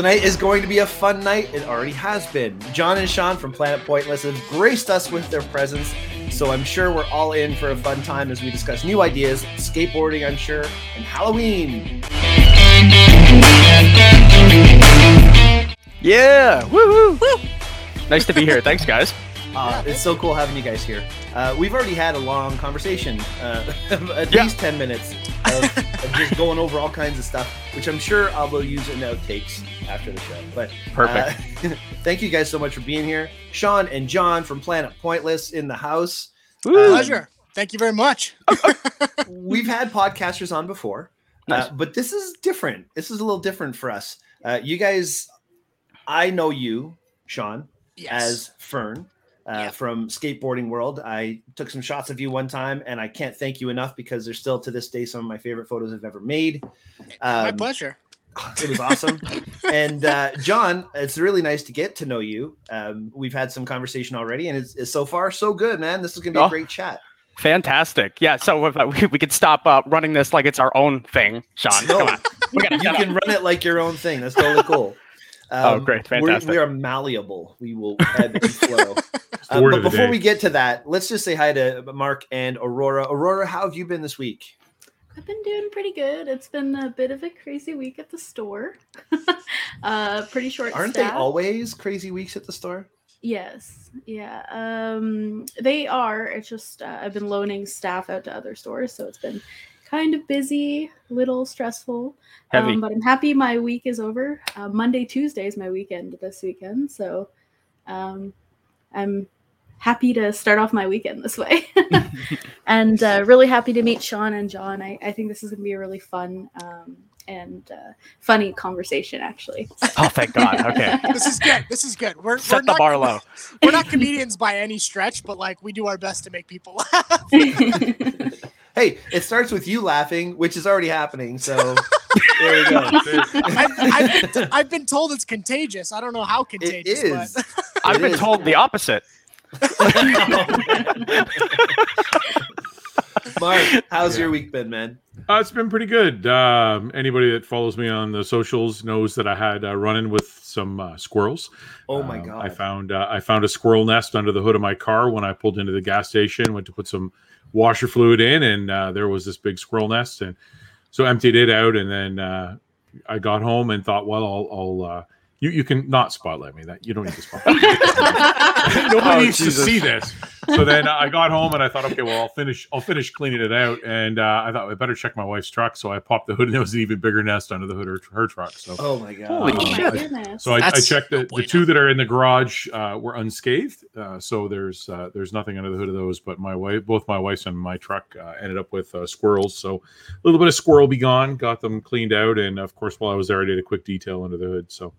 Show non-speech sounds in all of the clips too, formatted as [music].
tonight is going to be a fun night. It already has been. John and Shawn from Planet Pointless have graced us with their presence, so I'm sure we're all in for a fun time as we discuss new ideas, skateboarding, I'm sure, and Halloween. Yeah. Woo woo. Nice to be here. Thanks, guys. [laughs] Uh, it's so cool having you guys here. Uh, we've already had a long conversation, uh, [laughs] at Yeah. least 10 minutes of, of just going over all kinds of stuff, which I'm sure I will use in outtakes after the show. But Perfect. uh, [laughs] thank you guys so much for being here. Shawn and John from Planet Pointless in the house. Um, Pleasure. Thank you very much. [laughs] We've had podcasters on before, Nice. uh, but this is different. This is a little different for us. Uh, you guys, I know you, Shawn, Yes. as Fern uh, Yeah. from Skateboarding World. I took some shots of you one time, and I can't thank you enough because they're still to this day some of my favorite photos I've ever made. My Um, pleasure. [laughs] it was awesome. [laughs] and uh, John, it's really nice to get to know you. Um, we've had some conversation already, and it's, it's so far so good, man. This is gonna be a Oh. great chat. Fantastic. Yeah. So if, uh, we, we could stop uh, running this like it's our own thing, Shawn. No. Come on. You can run it like your own thing. That's totally cool. [laughs] Oh, Um, great. Fantastic. We are malleable. We will ebb and [laughs] flow. the Uh, but before day. we get to that, let's just say hi to Mark and Aurora. Aurora, how have you been this week? I've been doing pretty good. It's been a bit of a crazy week at the store. [laughs] uh, pretty short Aren't staff. they always crazy weeks at the store? Yes, yeah. Um, they are. It's just uh, I've been loaning staff out to other stores, so it's been kind of busy, little stressful. Heavy. Um, but I'm happy my week is over. Uh, Monday, Tuesday is my weekend this weekend, so um, I'm happy to start off my weekend this way. [laughs] and uh, really happy to meet Shawn and John. I, I think this is going to be a really fun um, and uh, funny conversation, actually. Oh, thank God. Okay. [laughs] This is good. This is good. We're, we're Set the not, bar low. We're not comedians by any stretch, but like we do our best to make people laugh. [laughs] Hey, it starts with you laughing, which is already happening. So [laughs] there we go. [laughs] I've, I've, been, I've been told it's contagious. I don't know how contagious, It is. but [laughs] I've It been is. told the opposite. Mark, how's your week been, man? Uh, it's been pretty good. Um, anybody that follows me on the socials knows that I had a run in with some uh, squirrels. Oh my Um, god! I found uh, I found a squirrel nest under the hood of my car when I pulled into the gas station. Went to put some washer fluid in, and uh, there was this big squirrel nest, and so emptied it out, and then uh, I got home and thought, well, I'll. I'll uh, you, you can not spotlight me. That you don't need to spotlight. me. [laughs] [laughs] Nobody Oh, needs Jesus. to see this. So then I got home and I thought, okay, well, I'll finish. I'll finish cleaning it out, and uh, I thought I better check my wife's truck. So I popped the hood, and there was an even bigger nest under the hood of her, her truck. So oh my god! Holy oh shit. goodness. so I, I checked the, no the two that are in the garage uh, were unscathed. Uh, so there's uh, there's nothing under the hood of those. But my wife, both my wife's and my truck uh, ended up with uh, squirrels. So a little bit of squirrel be gone. Got them cleaned out, and of course, while I was there, I did a quick detail under the hood. So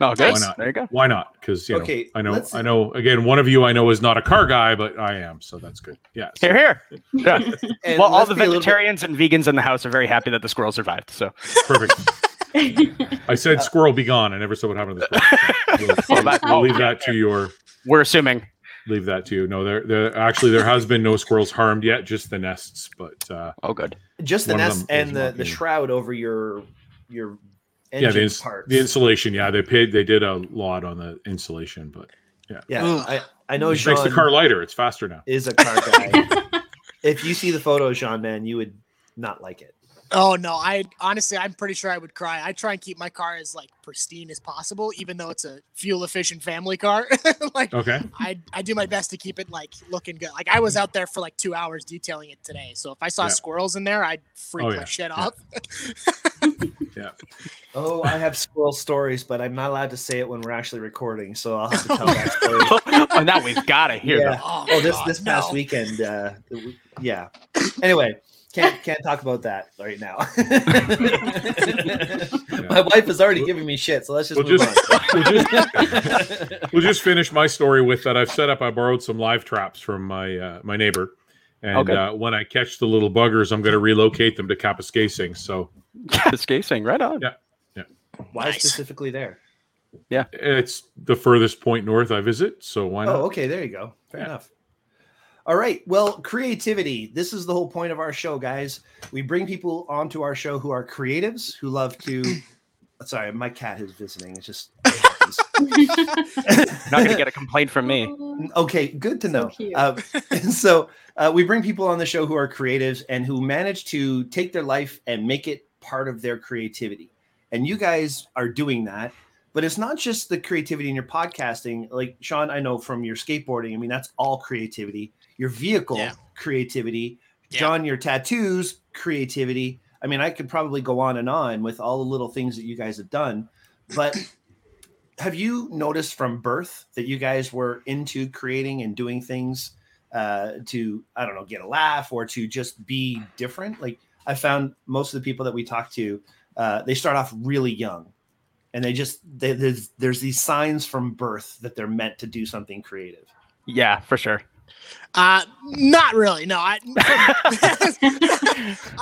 Oh, good. Why not? There you go. why not? Because you know, Okay, I know, I know. Again, one of you I know is not a car guy, but I am. So that's good. Yeah. so- Here, here. Yeah. [laughs] Well, all the be a little bit- vegetarians and vegans in the house are very happy that the squirrel survived. So Perfect. [laughs] I said squirrel be gone. I never said what happened to the squirrel. So we'll, [laughs] that- we'll oh, leave that to your we're assuming. leave that to you. No, there, there actually there has been no squirrels harmed yet, just the nests. But uh, Oh, good. just the one nest and the, the shroud over your your yeah, the, ins- parts. the insulation. Yeah, they paid. They did a lot on the insulation, but yeah, Ugh. I, I know it makes the car lighter. It's faster now. is a car guy. [laughs] if you see the photo, Shawn, man, you would not like it. Oh no, I honestly I'm pretty sure I would cry. I try and keep my car as like pristine as possible, even though it's a fuel efficient family car. [laughs] like Okay. I I do my best to keep it like looking good. Like I was out there for like two hours detailing it today. So if I saw Yeah. squirrels in there, I'd freak Oh, my shit Yeah. off. [laughs] [laughs] Yeah. Oh, I have squirrel stories, but I'm not allowed to say it when we're actually recording, so I'll have to tell that story. oh, now we've got to hear Yeah. them. Oh, Oh, this God, this past no. weekend, uh, yeah. Anyway, can't can't talk about that right now. [laughs] My wife is already giving me shit, so let's just We'll move just- on. [laughs] we'll just- [laughs] We'll just finish my story with that. I've set up. I borrowed some live traps from my uh, my neighbor, and Okay. uh, when I catch the little buggers, I'm going to relocate them to Kapuskasing. So Escaping, right on. Yeah. Why Nice. specifically there? Yeah, it's the furthest point north I visit. So why not? Oh, okay, there you go. Fair Yeah. enough. All right. Well, creativity. This is the whole point of our show, guys. We bring people onto our show who are creatives, who love to [clears throat] sorry, my cat is visiting. It's just You're [laughs] not gonna get a complaint from me. [laughs] okay. Good to know. cute. Uh, [laughs] so uh, we bring people on the show who are creatives and who manage to take their life and make it part of their creativity. And you guys are doing that. But it's not just the creativity in your podcasting. Like Shawn, I know from your skateboarding. I mean, that's all creativity. Your vehicle Yeah. creativity. Yeah. John, your tattoos creativity. I mean, I could probably go on and on with all the little things that you guys have done. But [clears throat] have you noticed from birth that you guys were into creating and doing things uh, to, I don't know, get a laugh or to just be different? Like I found most of the people that we talk to, uh, they start off really young and they just, they, there's, there's these signs from birth that they're meant to do something creative. Yeah, for sure. Uh, not really. No, [laughs] I.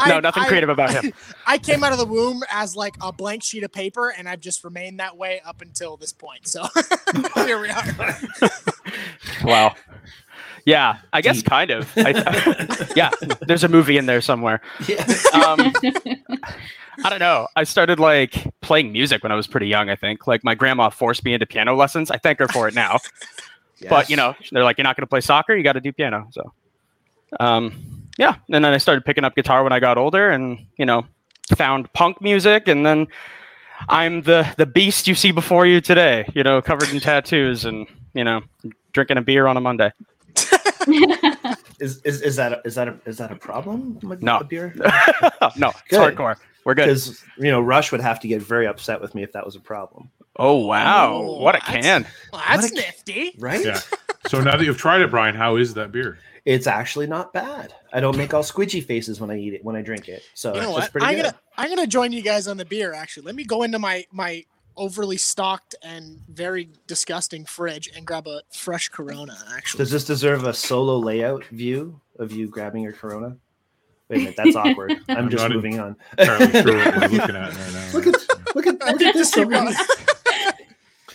no, nothing I- creative about him. [laughs] I came out of the womb as like a blank sheet of paper, and I've just remained that way up until this point. So [laughs] here we are. Wow. Yeah, I guess Deep. kind of. I, yeah, there's a movie in there somewhere. Yeah. Um, I don't know. I started like playing music when I was pretty young. I think like my grandma forced me into piano lessons. I thank her for it now. But you know, they're like, you're not going to play soccer. You got to do piano. So, um, yeah. And then I started picking up guitar when I got older, and you know, found punk music, and then I'm the the beast you see before you today. You know, covered in tattoos, and you know, drinking a beer on a Monday. [laughs] Is, is, is that a, is that a, is that a problem? with No. the beer? [laughs] no, it's Good. hardcore. We're good. Because you know Rush would have to get very upset with me if that was a problem, Oh wow, Oh, what a can! Well, that's a- nifty. right? Yeah. [laughs] So now that you've tried it, Brian, how is that beer? It's actually not bad. I don't make all squidgy faces when I eat it when I drink it, so You know it's what? pretty I'm good. gonna I'm gonna join you guys on the beer. Actually, let me go into my my overly stocked and very disgusting fridge and grab a fresh Corona. Actually, Does this deserve a solo layout view of you grabbing your Corona? Wait a minute, that's awkward. [laughs] I'm I'm just not moving on. Entirely sure what we're [laughs] looking at right now. Look at look at look at this.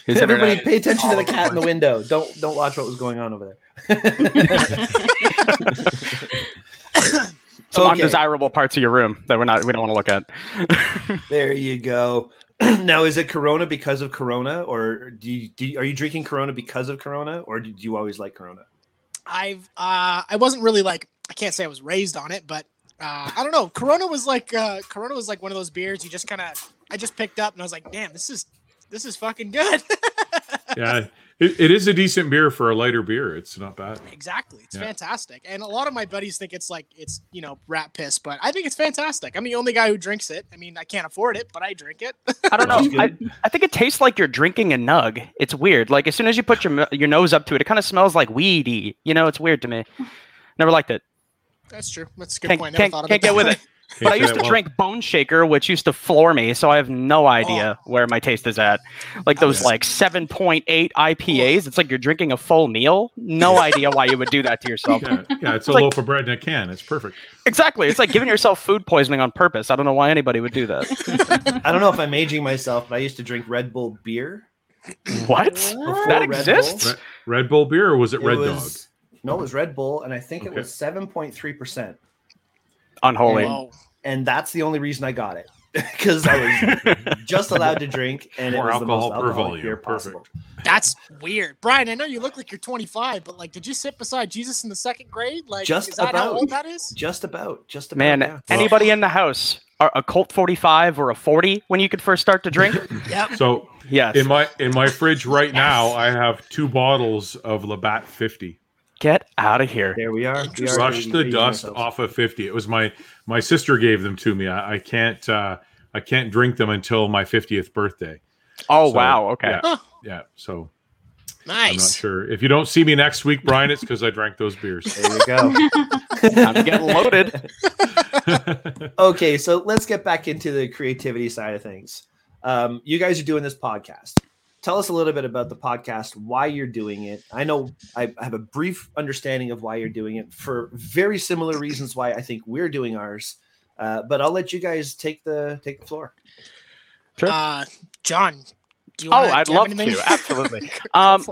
Just keep going. His Everybody, internet pay attention to the cat in the window. Don't don't watch what was going on over there. [laughs] Some Okay. undesirable parts of your room that we're not we don't want to look at. [laughs] There you go. [clears throat] now, is it Corona because of Corona, or do you, do you, are you drinking Corona because of Corona, or do you always like Corona? I've uh I wasn't really like I can't say I was raised on it, but uh I don't know. Corona was like uh Corona was like one of those beers you just kind of I just picked up and I was like, damn, this is this is fucking good. [laughs] Yeah, it, it is a decent beer for a lighter beer. It's not bad. exactly. It's Yeah. fantastic. And a lot of my buddies think it's like it's, you know, rat piss, but I think it's fantastic. I'm the only guy who drinks it. I mean, I can't afford it, but I drink it. I don't [laughs] know. I. I think it tastes like you're drinking a nug. It's weird. Like as soon as you put your your nose up to it, it kind of smells like weedy. You know, it's weird to me. Never liked it. That's true. That's a good Can't, point. Never can't, thought of can't it get with it. But I used to drink Boneshaker, which used to floor me, so I have no oh. idea where my taste is at. Like those like 7.8 IPAs, it's like you're drinking a full meal. No idea why you would do that to yourself. Yeah, yeah, it's a [laughs] Like- loaf of bread in a can. It's perfect. Exactly. It's like giving yourself food poisoning on purpose. I don't know why anybody would do that. [laughs] I don't know if I'm aging myself, but I used to drink Red Bull beer. What? before That Red exists? Bull. Red, Red Bull beer, or was it It Red was- No, it was Red Bull, and I think it was 7.3 percent. Unholy. Whoa. and that's the only reason I got it [laughs] because I was [laughs] just allowed to drink, and More it was the most alcohol per alcoholic volume. beer possible. That's weird. Brian, I know you look like you're 25, but like, did you sit beside Jesus in the second grade? Like, Just is that how about. old that is? Just about, just about. Man, yeah. anybody in the house, a Colt 45 or a 40 when you could first start to drink? [laughs] Yep. So yes. in my in my fridge right now, I have two bottles of Labatt 50. Get out of here. There we are. We are Rush the dust ourselves. off of 50. It was my my sister gave them to me. I, I can't uh I can't drink them until my 50th birthday. Oh, So, wow. Okay. Yeah, Huh. yeah. So I'm not sure. If you don't see me next week, Brian, it's because I drank those beers. There you go. Time to get loaded. [laughs] okay, so let's get back into the creativity side of things. Um, you guys are doing this podcast. Tell us a little bit about the podcast, why you're doing it. I know I I have a brief understanding of why you're doing it for very similar reasons why I think we're doing ours. Uh, but I'll let you guys take the take the floor. Sure. Uh, John, do you Oh, wanna- I'd do love to. Absolutely. [laughs] Um,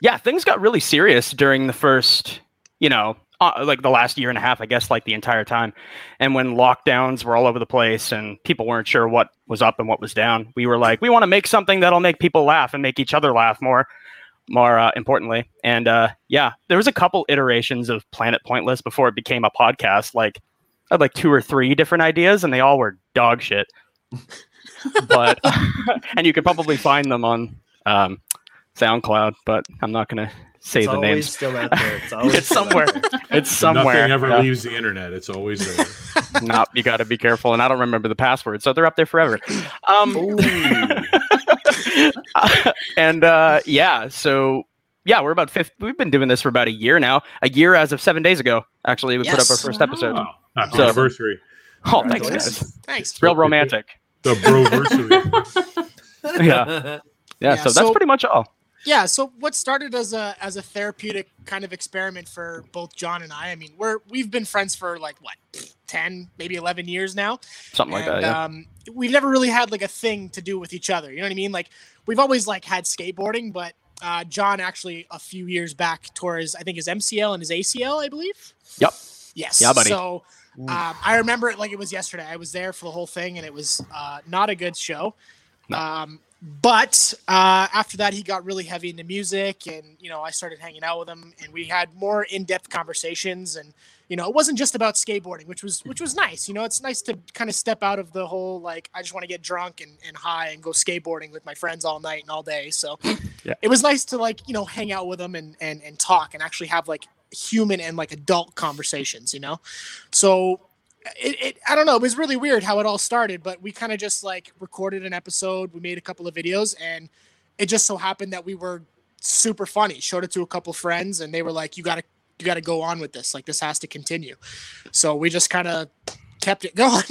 yeah, things got really serious during the first, you know, uh, like the last year and a half, I guess, like the entire time. And when lockdowns were all over the place and people weren't sure what was up and what was down, we were like, we want to make something that'll make people laugh and make each other laugh more. More uh, importantly, and uh, yeah, there was a couple iterations of Planet Pointless before it became a podcast. Like, I had like two or three different ideas, and they all were dog shit. [laughs] but [laughs] and you could probably find them on um, SoundCloud, but I'm not gonna say It's the name. names. still out there. It's, [laughs] always It's somewhere. there. [laughs] It's somewhere. Nothing ever Yeah. leaves the internet. It's always there. [laughs] no, you got to be careful. And I don't remember the password, so they're up there forever. Um, and uh, yeah, so yeah, we're about fifth. We've been doing this for about a year now. A year as of seven days ago. Actually, we put up our Yes. first episode. Oh, happy So- anniversary. Oh, thanks, guys. Thanks. Real romantic. The broversary. Yeah. Yeah, Yeah, so that's pretty much all. Yeah, so what started as a as a therapeutic kind of experiment for both John and I. I mean, we're we've been friends for like what, 10, maybe 11 years now. Something like that. Yeah. um, we've never really had like a thing to do with each other. You know what I mean? Like we've always like had skateboarding, but uh, John actually a few years back tore his I think his MCL and his ACL, I believe. Yep. Yes. Yeah, buddy. So um, I remember it like it was yesterday. I was there for the whole thing, and it was uh, not a good show. No. Um, but uh, after that, he got really heavy into music, and you know, I started hanging out with him, and we had more in-depth conversations. And you know, it wasn't just about skateboarding, which was which was nice. You know, it's nice to kind of step out of the whole like I just want to get drunk and, and high and go skateboarding with my friends all night and all day. So Yeah. it was nice to like you know hang out with them and and and talk and actually have like human and like adult conversations. You know, so it, it I don't know. It was really weird how it all started, but we kind of just like recorded an episode. We made a couple of videos, and it just so happened that we were super funny. Showed it to a couple friends, and they were like, "You gotta, you gotta go on with this. Like this has to continue." So we just kind of kept it [laughs] going.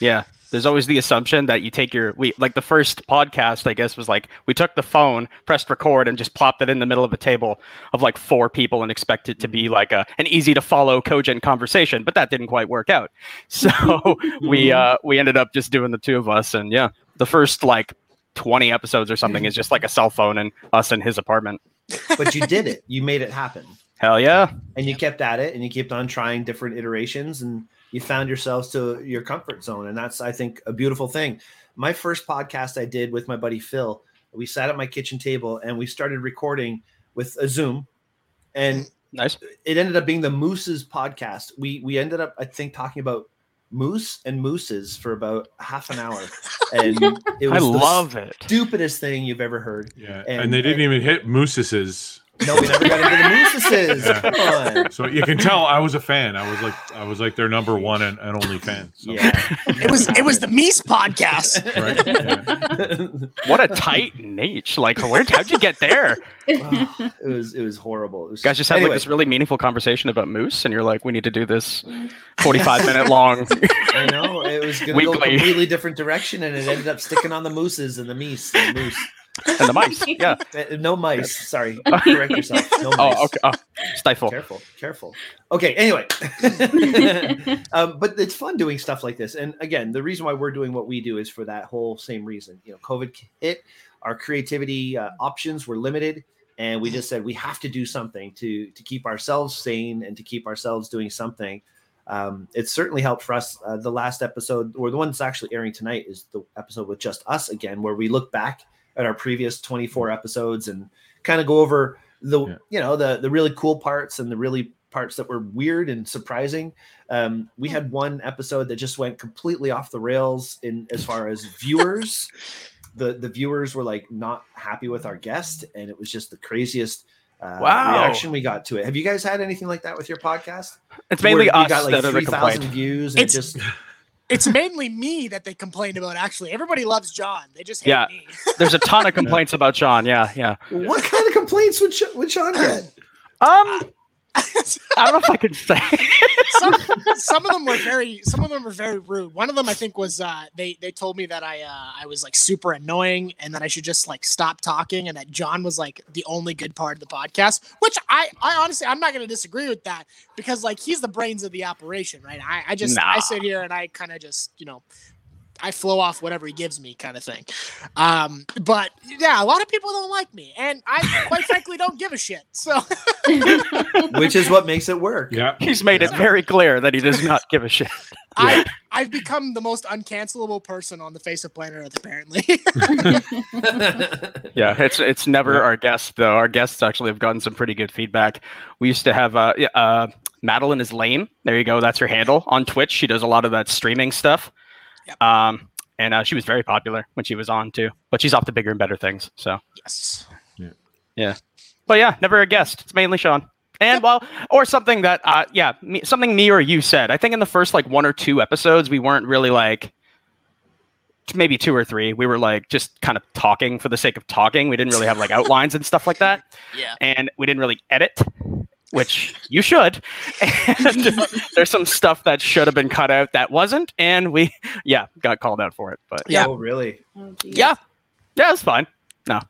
Yeah. There's always the assumption that you take your we like the first podcast I guess was like we took the phone, pressed record, and just plopped it in the middle of a table of like four people and expected it to be like a an easy to follow cogent conversation, but that didn't quite work out. [laughs] So [laughs] we uh we ended up just doing the two of us and yeah, the first like 20 episodes or something is just like a cell phone and us in his apartment. [laughs] but you did it. You made it happen. Hell yeah. and you kept at it and you kept on trying different iterations and you found yourselves to your comfort zone and that's i think a beautiful thing my first podcast i did with my buddy phil we sat at my kitchen table and we started recording with a zoom and Nice. it ended up being the mooses podcast we we ended up i think talking about moose and mooses for about half an hour [laughs] and it I was the love it. stupidest thing you've ever heard Yeah. And- And, they didn't even hit Mooses's. No we never got into the mooses Yeah. So you can tell I was a fan. I was like I was like their number one and, and only fan. So. yeah it was it was the Mies podcast. Right? Yeah. [laughs] What a tight niche. Like where how'd you get there? It was it was horrible. It was, guys just had Anyway, like this really meaningful conversation about moose, and you're like, we need to do this 45 minute long. [laughs] I know it was going to go a completely different direction, and it ended up sticking on the mooses and the meese, and the moose. And the mice. [laughs] Yeah. Uh, No mice. Sorry, [laughs] correct yourself. No mice. Oh, okay. Oh, stifle. Careful, careful. Okay. Anyway, [laughs] um, but it's fun doing stuff like this. And again, the reason why we're doing what we do is for that whole same reason. You know, COVID hit, our creativity uh, options were limited, and we just said we have to do something to to keep ourselves sane and to keep ourselves doing something. Um, it certainly helped for us. Uh, the last episode, or the one that's actually airing tonight, is the episode with just us again, where we look back at our previous 24 episodes and kind of go over the Yeah. you know the the really cool parts and the really parts that were weird and surprising. Um, we had one episode that just went completely off the rails in as far as [laughs] viewers. the the viewers were like not happy with our guest, and it was just the craziest uh, Wow. reaction we got to it. Have you guys had anything like that with your podcast? It's mainly Where we us got like that are the three thousand complaint. views, and it It's- just It's mainly me that they complained about. Actually, everybody loves John. They just hate Yeah. me. [laughs] There's a ton of complaints about John. Yeah, yeah. what kind of complaints would, Sh- would Shawn get? Um, [laughs] I don't know if I can say. some, some of them were very some of them were very rude. One of them I think was uh, they they told me that I uh, I was like super annoying and that I should just like stop talking and that John was like the only good part of the podcast. Which I I honestly I'm not going to disagree with that because like he's the brains of the operation, right? I I just I sit here and I kind of just you know. I flow off whatever he gives me, kind of thing. Um, but yeah, a lot of people don't like me, and I quite frankly don't give a shit. So, [laughs] which is what makes it work. Yeah, he's made it very clear that he does not give a shit. I I've become the most uncancelable person on the face of planet Earth, apparently. [laughs] yeah, it's it's never yeah. our guests though. Our guests actually have gotten some pretty good feedback. We used to have uh, uh Madeline is lame. There you go. That's her handle on Twitch. She does a lot of that streaming stuff. Yep. Um, and uh, she was very popular when she was on too. But she's off to bigger and better things. So yes, yeah, yeah. But yeah, never a guest. It's mainly Shawn. And yep. well, or something that, uh, yeah, me, something me or you said. I think in the first like one or two episodes, we weren't really like, maybe two or three. We were like just kind of talking for the sake of talking. We didn't really have like outlines and stuff like that. [laughs] Yeah. And we didn't really edit which you should. [laughs] And [laughs] there's some stuff that should have been cut out that wasn't, and we, yeah, got called out for it. But yeah, oh, really? Oh, yeah, yeah, it's fine. No,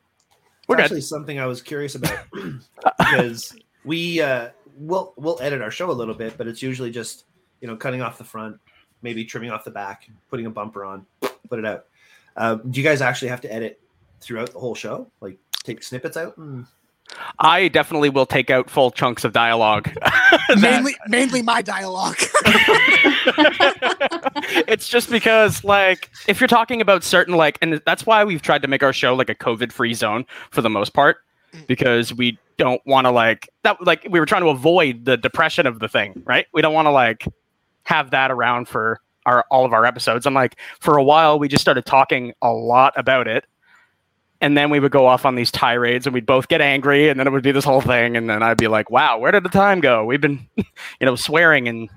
we're it's actually something I was curious about [laughs] because we uh, we'll we'll edit our show a little bit, but it's usually just you know cutting off the front, maybe trimming off the back, putting a bumper on, put it out. Uh, do you guys actually have to edit throughout the whole show? Like take snippets out? And- I definitely will take out full chunks of dialogue. [laughs] mainly, mainly my dialogue. [laughs] it's just because, like, if you're talking about certain, like, and that's why we've tried to make our show like a COVID-free zone for the most part, mm. because we don't want to like that. Like, we were trying to avoid the depression of the thing, right? We don't want to like have that around for our all of our episodes. I'm like, for a while, we just started talking a lot about it and then we would go off on these tirades and we'd both get angry and then it would be this whole thing and then i'd be like wow where did the time go? We've been [laughs] you know swearing and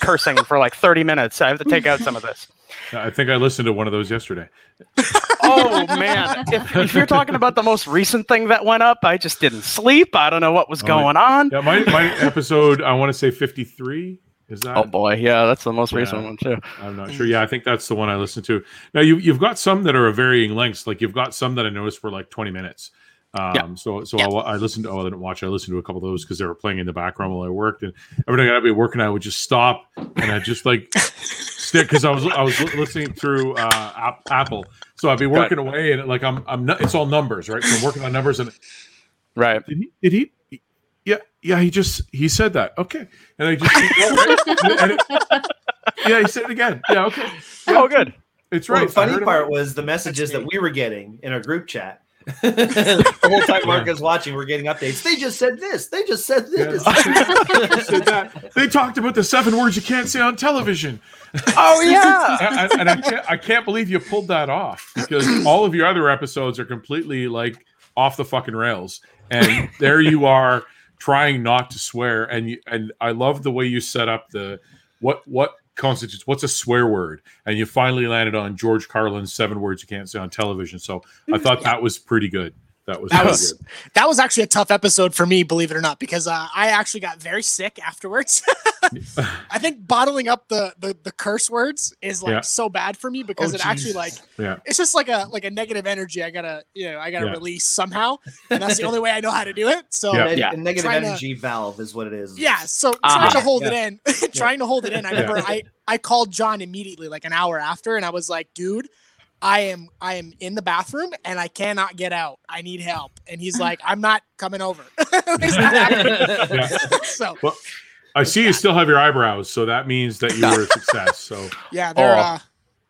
cursing for like 30 minutes. I have to take out some of this. I think i listened to one of those yesterday. [laughs] Oh man. If, if, you're talking about the most recent thing that went up i just didn't sleep. I don't know what was oh, going on. yeah my, my episode i want to say 53 is that? Oh boy, yeah, that's the most recent one too. I'm not sure. Yeah, I think that's the one I listened to. Now you you've got some that are of varying lengths. Like you've got some that I noticed were like 20 minutes. Um, yeah. So so yeah. I, I, listened to. Oh, I didn't watch. I listened to a couple of those because they were playing in the background while I worked. And every time I'd be working, I would just stop and I just like [laughs] stick because I was I was listening through uh, Apple. So I'd be working away and like I'm I'm not, it's all numbers, right? So I'm working on numbers and right. Did he? Did he? Yeah, yeah, he just he said that. Okay, and I just [laughs] and it, yeah, he said it again. Yeah, okay. Yeah, oh, good. It's right. Well, the funny part was the messages that we were getting in our group chat. [laughs] the whole time Mark is watching, we're getting updates. They just said this. They just said this. [laughs] Yeah. said that. They talked about the seven words you can't say on television. Oh yeah, and, and I can't, I can't believe you pulled that off because all of your other episodes are completely like off the fucking rails, and there you are trying not to swear and you, and I love the way you set up the what what constitutes what's a swear word? And you finally landed on George Carlin's seven words you can't say on television. So I mm-hmm. thought that was pretty good that was that was good. that was actually a tough episode for me, believe it or not, because uh, I actually got very sick afterwards. [laughs] I think bottling up the, the the curse words is like yeah. so bad for me because oh, it actually like yeah. it's just like a like a negative energy. I gotta you know I gotta yeah. release somehow, and that's the [laughs] only way I know how to do it. So yeah, negative energy to, valve is what it is. Yeah, so uh-huh. trying to hold it in, [laughs] trying to hold it in. I remember I I called John immediately like an hour after, and I was like, dude. I am I am in the bathroom and I cannot get out. I need help. And he's [laughs] like, I'm not coming over. [laughs] [laughs] yeah. So well, I see you still have your eyebrows, so that means that you were a success. So yeah, they're oh. uh,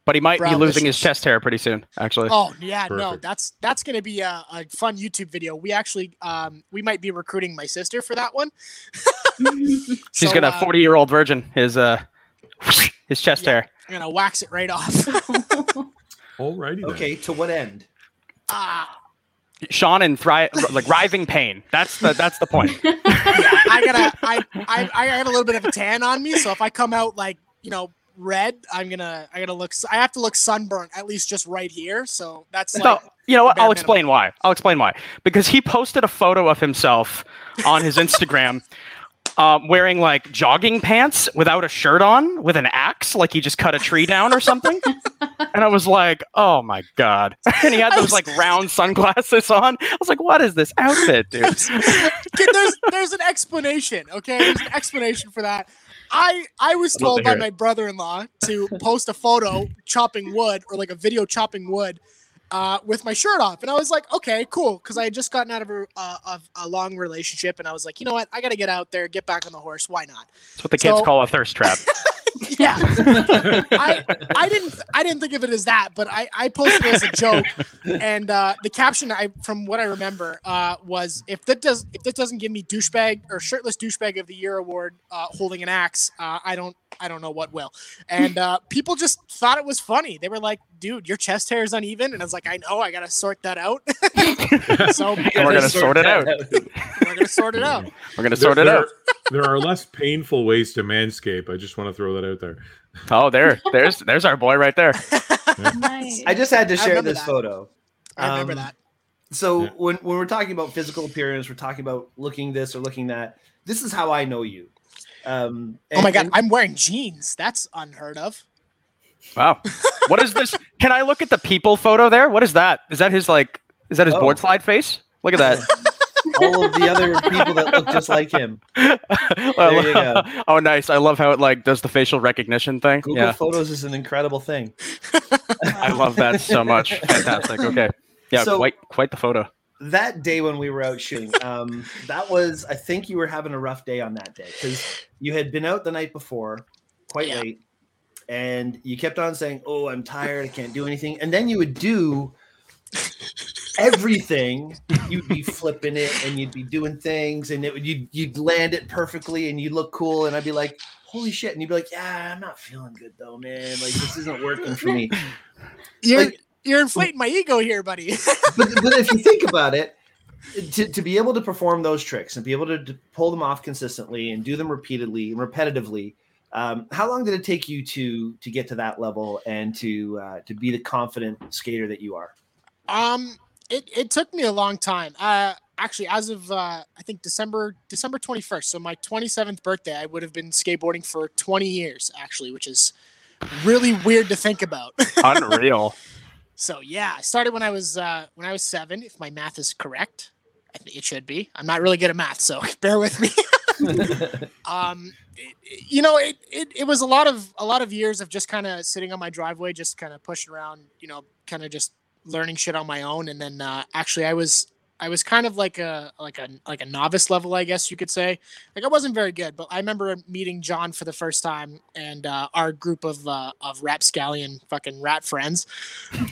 but he might be losing his chest hair pretty soon, actually. Oh yeah, Perfect. no, that's that's gonna be a, a, fun YouTube video. We actually um we might be recruiting my sister for that one. She's so, got a uh, 40 year old virgin, his uh his chest yeah, hair. I'm gonna wax it right off. Alrighty. Then. Okay, to what end? Ah. Shawn and thri- like writhing pain. That's the that's the point. [laughs] yeah, I gotta I, I I have a little bit of a tan on me, so if I come out like you know red, I'm gonna I gotta look I have to look sunburnt at least just right here. So that's like no, you know what? I'll explain why. I'll explain why. Because he posted a photo of himself on his Instagram um, wearing like jogging pants without a shirt on with an axe, like he just cut a tree down or something. [laughs] and I was like, oh my God. [laughs] And he had those like round sunglasses on. I was like, what is this outfit, dude? [laughs] there's, there's an explanation, okay? There's an explanation for that. I I was told to by it. my brother-in-law to post a photo chopping wood or like a video chopping wood uh, with my shirt off, and I was like, okay, cool, because I had just gotten out of a, uh, of a long relationship, and I was like, you know what, I got to get out there, get back on the horse. Why not? That's what the kids So- call a thirst trap. [laughs] Yeah, I I didn't I didn't think of it as that, but I I posted it as a joke, and uh, the caption I from what I remember uh, was if that does if that doesn't give me douchebag or shirtless douchebag of the year award uh, holding an axe, uh, I don't I don't know what will. And uh, people just thought it was funny. They were like, "Dude, your chest hair is uneven," and I was like, "I know, I gotta sort that out." [laughs] so And [laughs] we're gonna sort it out. [laughs] we're gonna sort it out. We're gonna sort it there, out. there are less painful ways to manscape. I just want to throw that out there. Oh, there, there's, there's our boy right there. Nice. I just had to share this that. photo. I remember Um, that. So Yeah. when when we're talking about physical appearance, we're talking about looking this or looking that. This is how I know you. Um, Oh my god, and- I'm wearing jeans. That's unheard of. Wow. What is this? Can I look at the people photo there? What is that? Is that his like? Is that his Oh. board slide face? Look at that. [laughs] all of the other people that look just like him. [laughs] Well, you go. [laughs] oh, nice. I love how it like does the facial recognition thing. Google yeah, Photos is an incredible thing. I love that so much. Fantastic. Okay. Yeah, So- quite quite the photo. That day when we were out shooting, um, that was I think you were having a rough day on that day because you had been out the night before, quite Yeah. late, and you kept on saying, "Oh, I'm tired. I can't do anything," and then you would do everything. You'd be flipping it, and you'd be doing things, and it would you'd, you'd land it perfectly, and you'd look cool, and I'd be like, "Holy shit!" And you'd be like, "Yeah, I'm not feeling good though, man. Like this isn't working for me." You're Like- you're inflating my ego here, buddy. [laughs] but, but if you think about it, to, to be able to perform those tricks and be able to, to pull them off consistently and do them repeatedly and repetitively, um, how long did it take you to to get to that level and to uh, to be the confident skater that you are? um, it, it took me a long time. Uh, actually, as of uh, I think December December 21st, so my 27th birthday, I would have been skateboarding for 20 years, actually, which is really weird to think about. [laughs] Unreal. So yeah, I started when I was uh, when I was seven, if my math is correct. I think it should be. I'm not really good at math, so [laughs] bear with me. [laughs] um it- it- you know it, it it was a lot of a lot of years of just kind of sitting on my driveway just kind of pushing around you know kind of just learning shit on my own and then uh actually i was i was kind of like a like a like a novice level i guess you could say. Like i wasn't very good but i remember meeting john for the first time and uh our group of uh of rapscallion fucking rat friends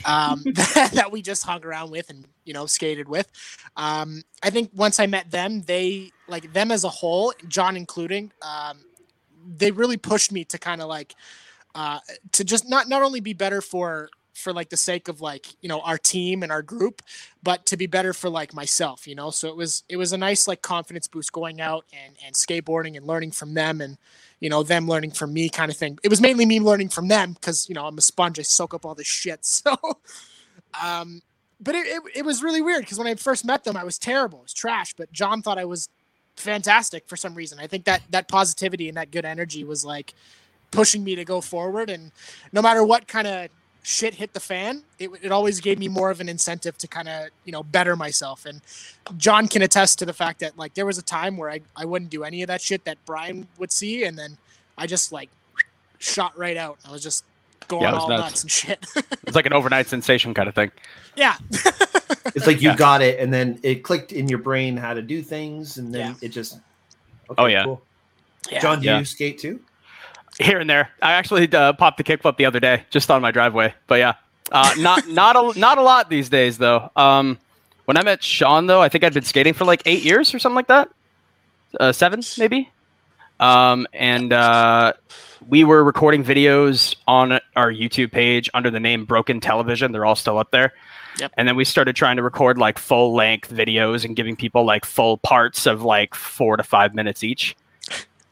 um [laughs] that, that we just hung around with and you know skated with. Um i think once i met them they like them as a whole john including um they really pushed me to kind of like uh to just not not only be better for for like the sake of like you know our team and our group but to be better for like myself you know? So it was it was a nice like confidence boost going out and and skateboarding and learning from them and you know them learning from me kind of thing. It was mainly me learning from them because you know i'm a sponge i soak up all this shit [laughs] so um but it, it, it was really weird because when i first met them i was terrible it was trash but john thought i was fantastic for some reason. I think that that positivity and that good energy was like pushing me to go forward and no matter what kind of shit hit the fan it, it always gave me more of an incentive to kind of you know better myself and john can attest to the fact that like there was a time where I, I wouldn't do any of that shit that brian would see and then i just like shot right out i was just going Yeah, it was all nuts. nuts and shit [laughs] It's like an overnight sensation kind of thing. yeah [laughs] It's like you Yeah. got it, and then it clicked in your brain how to do things, and then it just. Okay, Oh, yeah. cool. yeah John, do Yeah. you skate too? Here and there. I actually uh, popped the kickflip the other day, just on my driveway. But yeah, uh, not [laughs] not a not a lot these days though. Um, when I met Shawn though, I think I'd been skating for like eight years or something like that, uh, seven maybe. Um, and uh, we were recording videos on our YouTube page under the name Broken Television. They're all still up there. Yep. And then we started trying to record like full length videos and giving people like full parts of like four to five minutes each.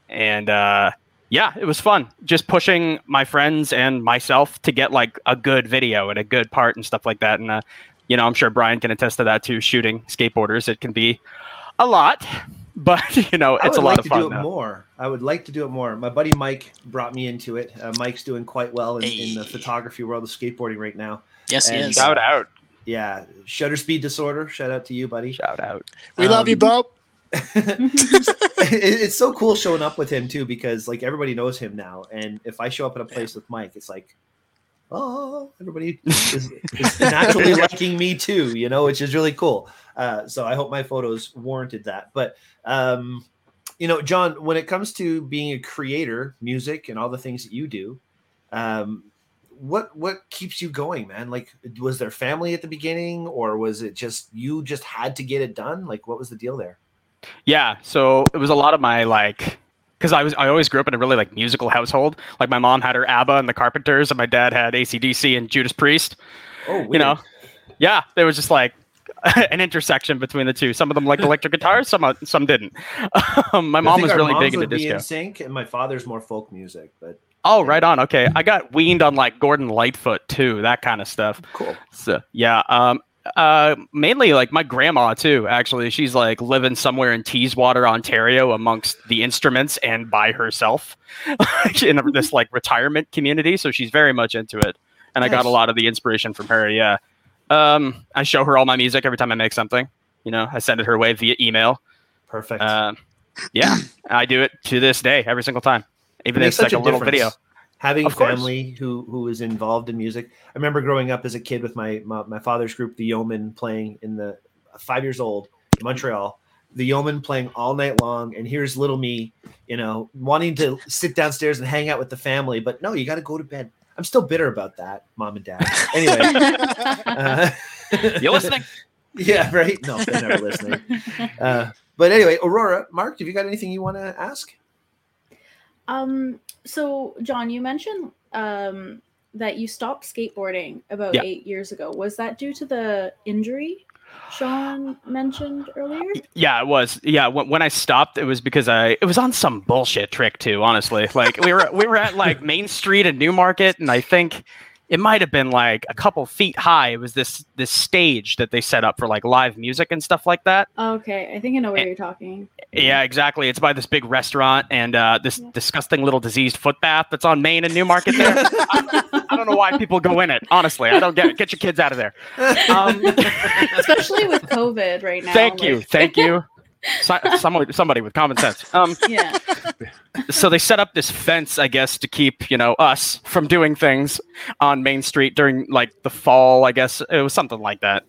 And uh, yeah, it was fun. Just pushing my friends and myself to get like a good video and a good part and stuff like that. And uh, you know, I'm sure Brian can attest to that too. Shooting skateboarders, it can be a lot, [laughs] but you know, it's a would lot like of to fun. do it more. I would like to do it more. My buddy Mike brought me into it. Uh, Mike's doing quite well in, in the photography world of skateboarding right now. yes he is Shout out! Yeah, Shutter Speed Disorder. Shout out to you, buddy. Shout out! we love you um, bro [laughs] [laughs] it's so cool showing up with him too because like everybody knows him now, and if I show up at a place with Mike, it's like, oh, everybody is, is [laughs] naturally liking me too, you know, which is really cool. Uh, so I hope my photos warranted that. But um, you know, John, when it comes to being a creator, music, and all the things that you do, um, what what keeps you going, man? Like, was there family at the beginning, or was it just you just had to get it done? Like, what was the deal there? Yeah, so it was a lot of my like because I was I always grew up in a really like musical household. Like my mom had her ABBA and the Carpenters, and my dad had ACDC and Judas Priest. Oh, weird. You know, yeah, there was just like [laughs] an intersection between the two. Some of them liked electric guitars, some some didn't. [laughs] Um, my I mom was really big into disco. in sync, and my father's more folk music. But Oh, right on. Okay, I got weaned on like Gordon Lightfoot too, that kind of stuff. cool. So yeah, um, uh, mainly like my grandma too. Actually, she's like living somewhere in Teeswater, Ontario, amongst the instruments and by herself [laughs] in this like retirement community. So she's very much into it, and I got a lot of the inspiration from her. Yeah, um, I show her all my music every time I make something. You know, I send it her way via email. Perfect. Uh, yeah, I do it to this day every single time, even if it's like a little video. Having Of course. family who who is involved in music. I remember growing up as a kid with my my, my father's group, the Yeoman, playing in the five years old in Montreal. The Yeoman playing all night long, and here's little me, you know, wanting to sit downstairs and hang out with the family, but no, you got to go to bed. I'm still bitter about that, mom and dad. Anyway, [laughs] uh, You listening? [laughs] yeah, right. No, they're never listening. [laughs] Uh, but anyway, Aurora, Mark, have you got anything you want to ask? Um, so John, you mentioned um that you stopped skateboarding about Yeah. eight years ago. Was that due to the injury Shawn mentioned earlier? Yeah, it was. Yeah, when, when I stopped, it was because I it was on some bullshit trick too. Honestly, like we were we were at like Main Street in Newmarket, and I think it might have been like a couple feet high. It was this this stage that they set up for like live music and stuff like that. Okay, I think I know where Eh, you're talking. Yeah, exactly. It's by this big restaurant and uh, this Yeah. disgusting little diseased foot bath that's on Main and Newmarket. There, I, [laughs] I don't know why people go in it. Honestly, I don't get it. Get your kids out of there. [laughs] Um, [laughs] Especially with COVID right now. thank you, thank you. So, somebody, somebody with common sense. Um, [laughs] Yeah. so they set up this fence, I guess, to keep you know us from doing things on Main Street during like the fall. I guess it was something like that.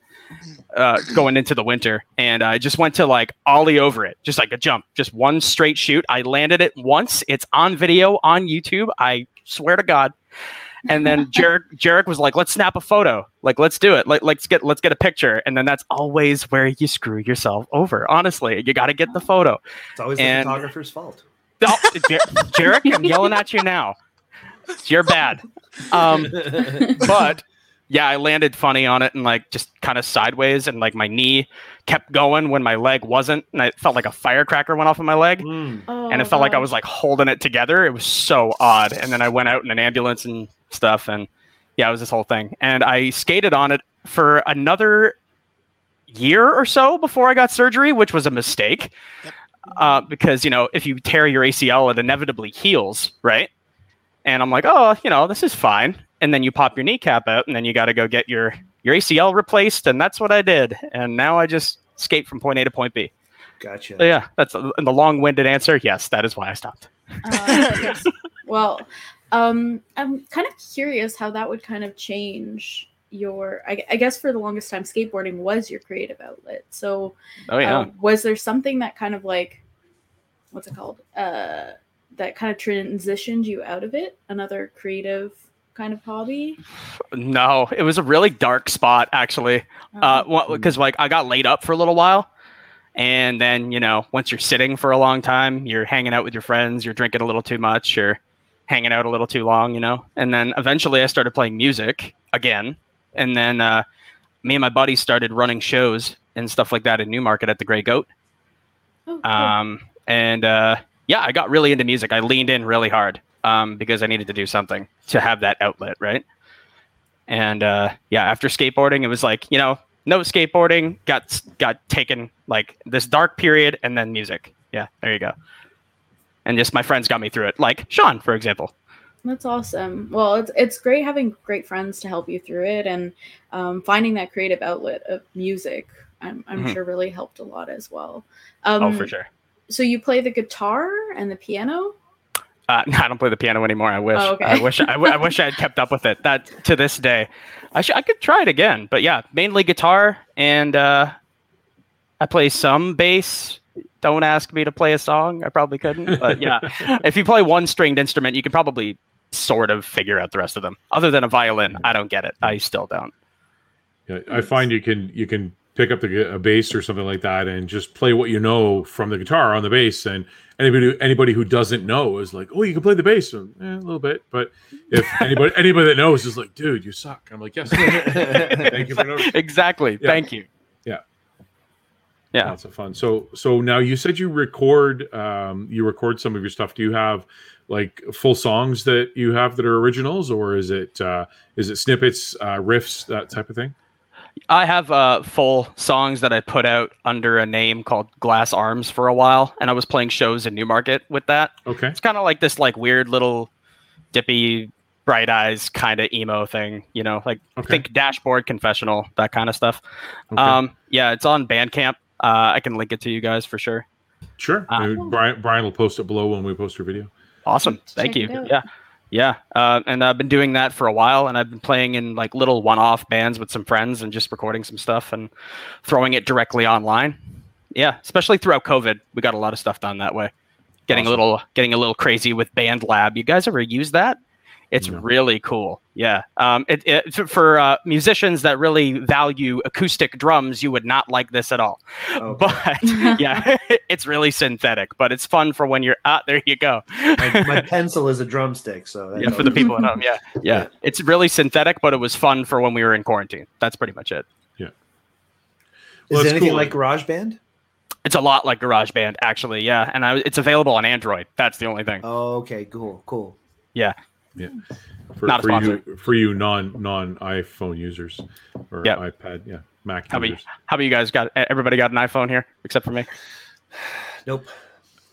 Uh, going into the winter, and I just went to like ollie over it, just like a jump, just one straight shoot. I landed it once. It's on video on YouTube. I swear to God. And then [laughs] Jarek, Jarek was like, "Let's snap a photo. Like, let's do it. Like, let's get let's get a picture." And then that's always where you screw yourself over. Honestly, you got to get the photo. It's always the photographer's fault. Oh, Jer- Jarek, I'm yelling at you now. You're bad. Um, but yeah, I landed funny on it and like just kind of sideways, and like my knee kept going when my leg wasn't, and I felt like a firecracker went off of my leg, Hmm. Oh, and it felt like I was like holding it together. It was so odd. And then I went out in an ambulance and stuff, and yeah, it was this whole thing. And I skated on it for another year or so before I got surgery, which was a mistake. Yep. Uh, because you know, if you tear your ACL, it inevitably heals, right? And I'm like, oh, you know, this is fine. And then you pop your kneecap out, and then you got to go get your your ACL replaced, and that's what I did. And now I just skate from point A to point B. Gotcha. So yeah, that's a, the long-winded answer. Yes, that is why I stopped. Uh, [laughs] well, um, I'm kind of curious how that would kind of change your. I, I guess for the longest time, skateboarding was your creative outlet. So, Oh yeah. um, was there something that kind of like, what's it called? Uh, that kind of transitioned you out of it? Another creative kind of hobby? no, it was a really dark spot actually. Uh, Um, because like I got laid up for a little while, and then you know once you're sitting for a long time, you're hanging out with your friends, you're drinking a little too much, you're hanging out a little too long, you know. And then eventually I started playing music again, and then uh, me and my buddies started running shows and stuff like that in Newmarket at the Grey Goat. oh, cool. Um, and uh, yeah, I got really into music. I leaned in really hard um, because I needed to do something to have that outlet, right? And uh, yeah, after skateboarding, it was like you know, no skateboarding got got taken like this dark period, and then music. Yeah, there you go. And just my friends got me through it, like Shawn, for example. That's awesome. Well, it's it's great having great friends to help you through it, and um, finding that creative outlet of music. I'm, I'm Mhm. sure really helped a lot as well. Um, oh, for sure. so you play the guitar and the piano? Uh, no, [laughs] I don't play the piano anymore. I wish. Oh, okay. I wish. I, w- I wish I had kept up with it. That to this day, I sh- I could try it again. But yeah, mainly guitar, and uh, I play some bass. Don't ask me to play a song. I probably couldn't. But yeah, [laughs] if you play one stringed instrument, you could probably sort of figure out the rest of them. Other than a violin, I don't get it. I still don't. Yeah, I find you can you can pick up the, a bass or something like that and just play what you know from the guitar on the bass. And anybody anybody who doesn't know is like, oh, you can play the bass So, eh, a little bit. But if [laughs] anybody anybody that knows is like, dude, you suck. I'm like, yes, [laughs] thank you for noticing. Exactly. Yeah. Thank you. Yeah. Lots of fun. So so now you said you record um you record some of your stuff. Do you have like full songs that you have that are originals, or is it uh is it snippets, uh riffs, that type of thing? I have uh, full songs that I put out under a name called Glass Arms for a while, and I was playing shows in Newmarket with that. Okay. It's kind of like this like weird little dippy bright eyes kind of emo thing, you know, like Okay. think dashboard confessional, that kind of stuff. Okay. Um, yeah, it's on Bandcamp. Uh, I can link it to you guys for sure. Sure. Uh, Brian Brian will post it below when we post your video. Awesome. Thank Check you. Yeah. Yeah. Uh, and I've been doing that for a while and I've been playing in like little one off bands with some friends and just recording some stuff and throwing it directly online. Yeah. Especially throughout COVID. We got a lot of stuff done that way. Getting Awesome. a little getting a little crazy with Band Lab. You guys ever use that? It's No. really cool. Yeah. Um, it, it, for- for uh, musicians that really value acoustic drums, you would not like this at all. Okay. But [laughs] yeah, [laughs] it's really synthetic, but it's fun for when you're ah, there you go. my, my pencil is a drumstick, so that [laughs] yeah, for the people at home. Yeah, yeah, Yeah. It's really synthetic, but it was fun for when we were in quarantine. That's pretty much it. Well, Is it anything cool. like GarageBand? It's a lot like GarageBand, actually. Yeah, and I, it's available on Android. That's the only thing. Oh, okay, cool, cool. For, Not a for you for you non non iPhone users or Yep. iPad, yeah, Mac How about, users. how about you guys? Got everybody got an iPhone here except for me. Nope.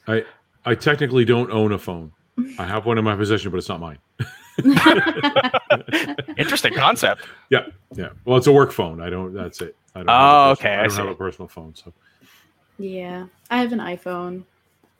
I I technically don't own a phone. I have one in my possession, but it's not mine. [laughs] [laughs] Interesting concept. Yeah, yeah. Well, it's a work phone. I don't. That's it. I don't Oh, have okay, I I don't have a personal phone. So yeah, I have an iPhone,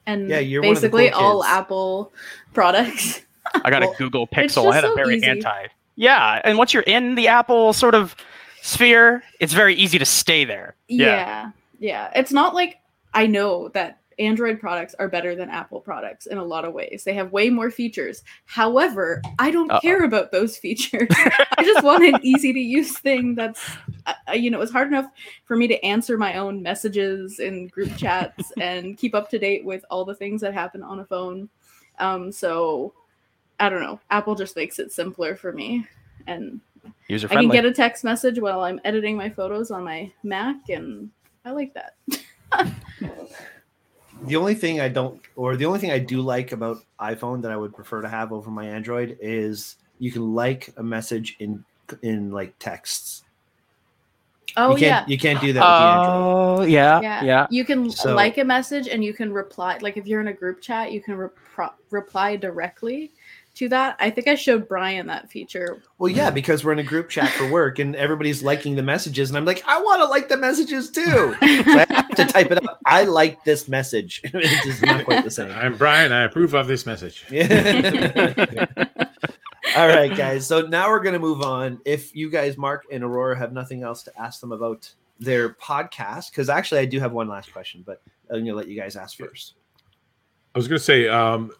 and Yeah, you're one of the basically cool all. Apple products. [laughs] I got Well, a Google it's Pixel just and a very easy. anti. Yeah, and once you're in the Apple sort of sphere, it's very easy to stay there. Yeah. yeah, It's not like I know that Android products are better than Apple products in a lot of ways. They have way more features. However, I don't Uh-oh. care about those features. I just want an [laughs] easy to use thing that's, uh, uh, you know, it's hard enough for me to answer my own messages in group chats [laughs] and keep up to date with all the things that happen on a phone. Um, so I don't know. Apple just makes it simpler for me. And User I can get a text message while I'm editing my photos on my Mac, and I like that. The only thing I don't, or the only thing I do like about iPhone that I would prefer to have over my Android is you can like a message in in like texts. Oh you yeah. can't, you can't do that with the Android. Oh yeah, yeah. yeah. You can So- like a message and you can reply. Like if you're in a group chat, you can repro- reply directly to that. I think I showed Brian that feature. Well, yeah, because we're in a group chat for work and everybody's liking the messages, and I'm like, I want to like the messages too. So I have to type it up. I like this message. [laughs] it is not quite the same. I'm Brian. I approve of this message. [laughs] All right, guys. So now we're going to move on. If you guys, Mark and Aurora, have nothing else to ask them about their podcast, because actually I do have one last question, but I'm going to let you guys ask first. I was going to say, um,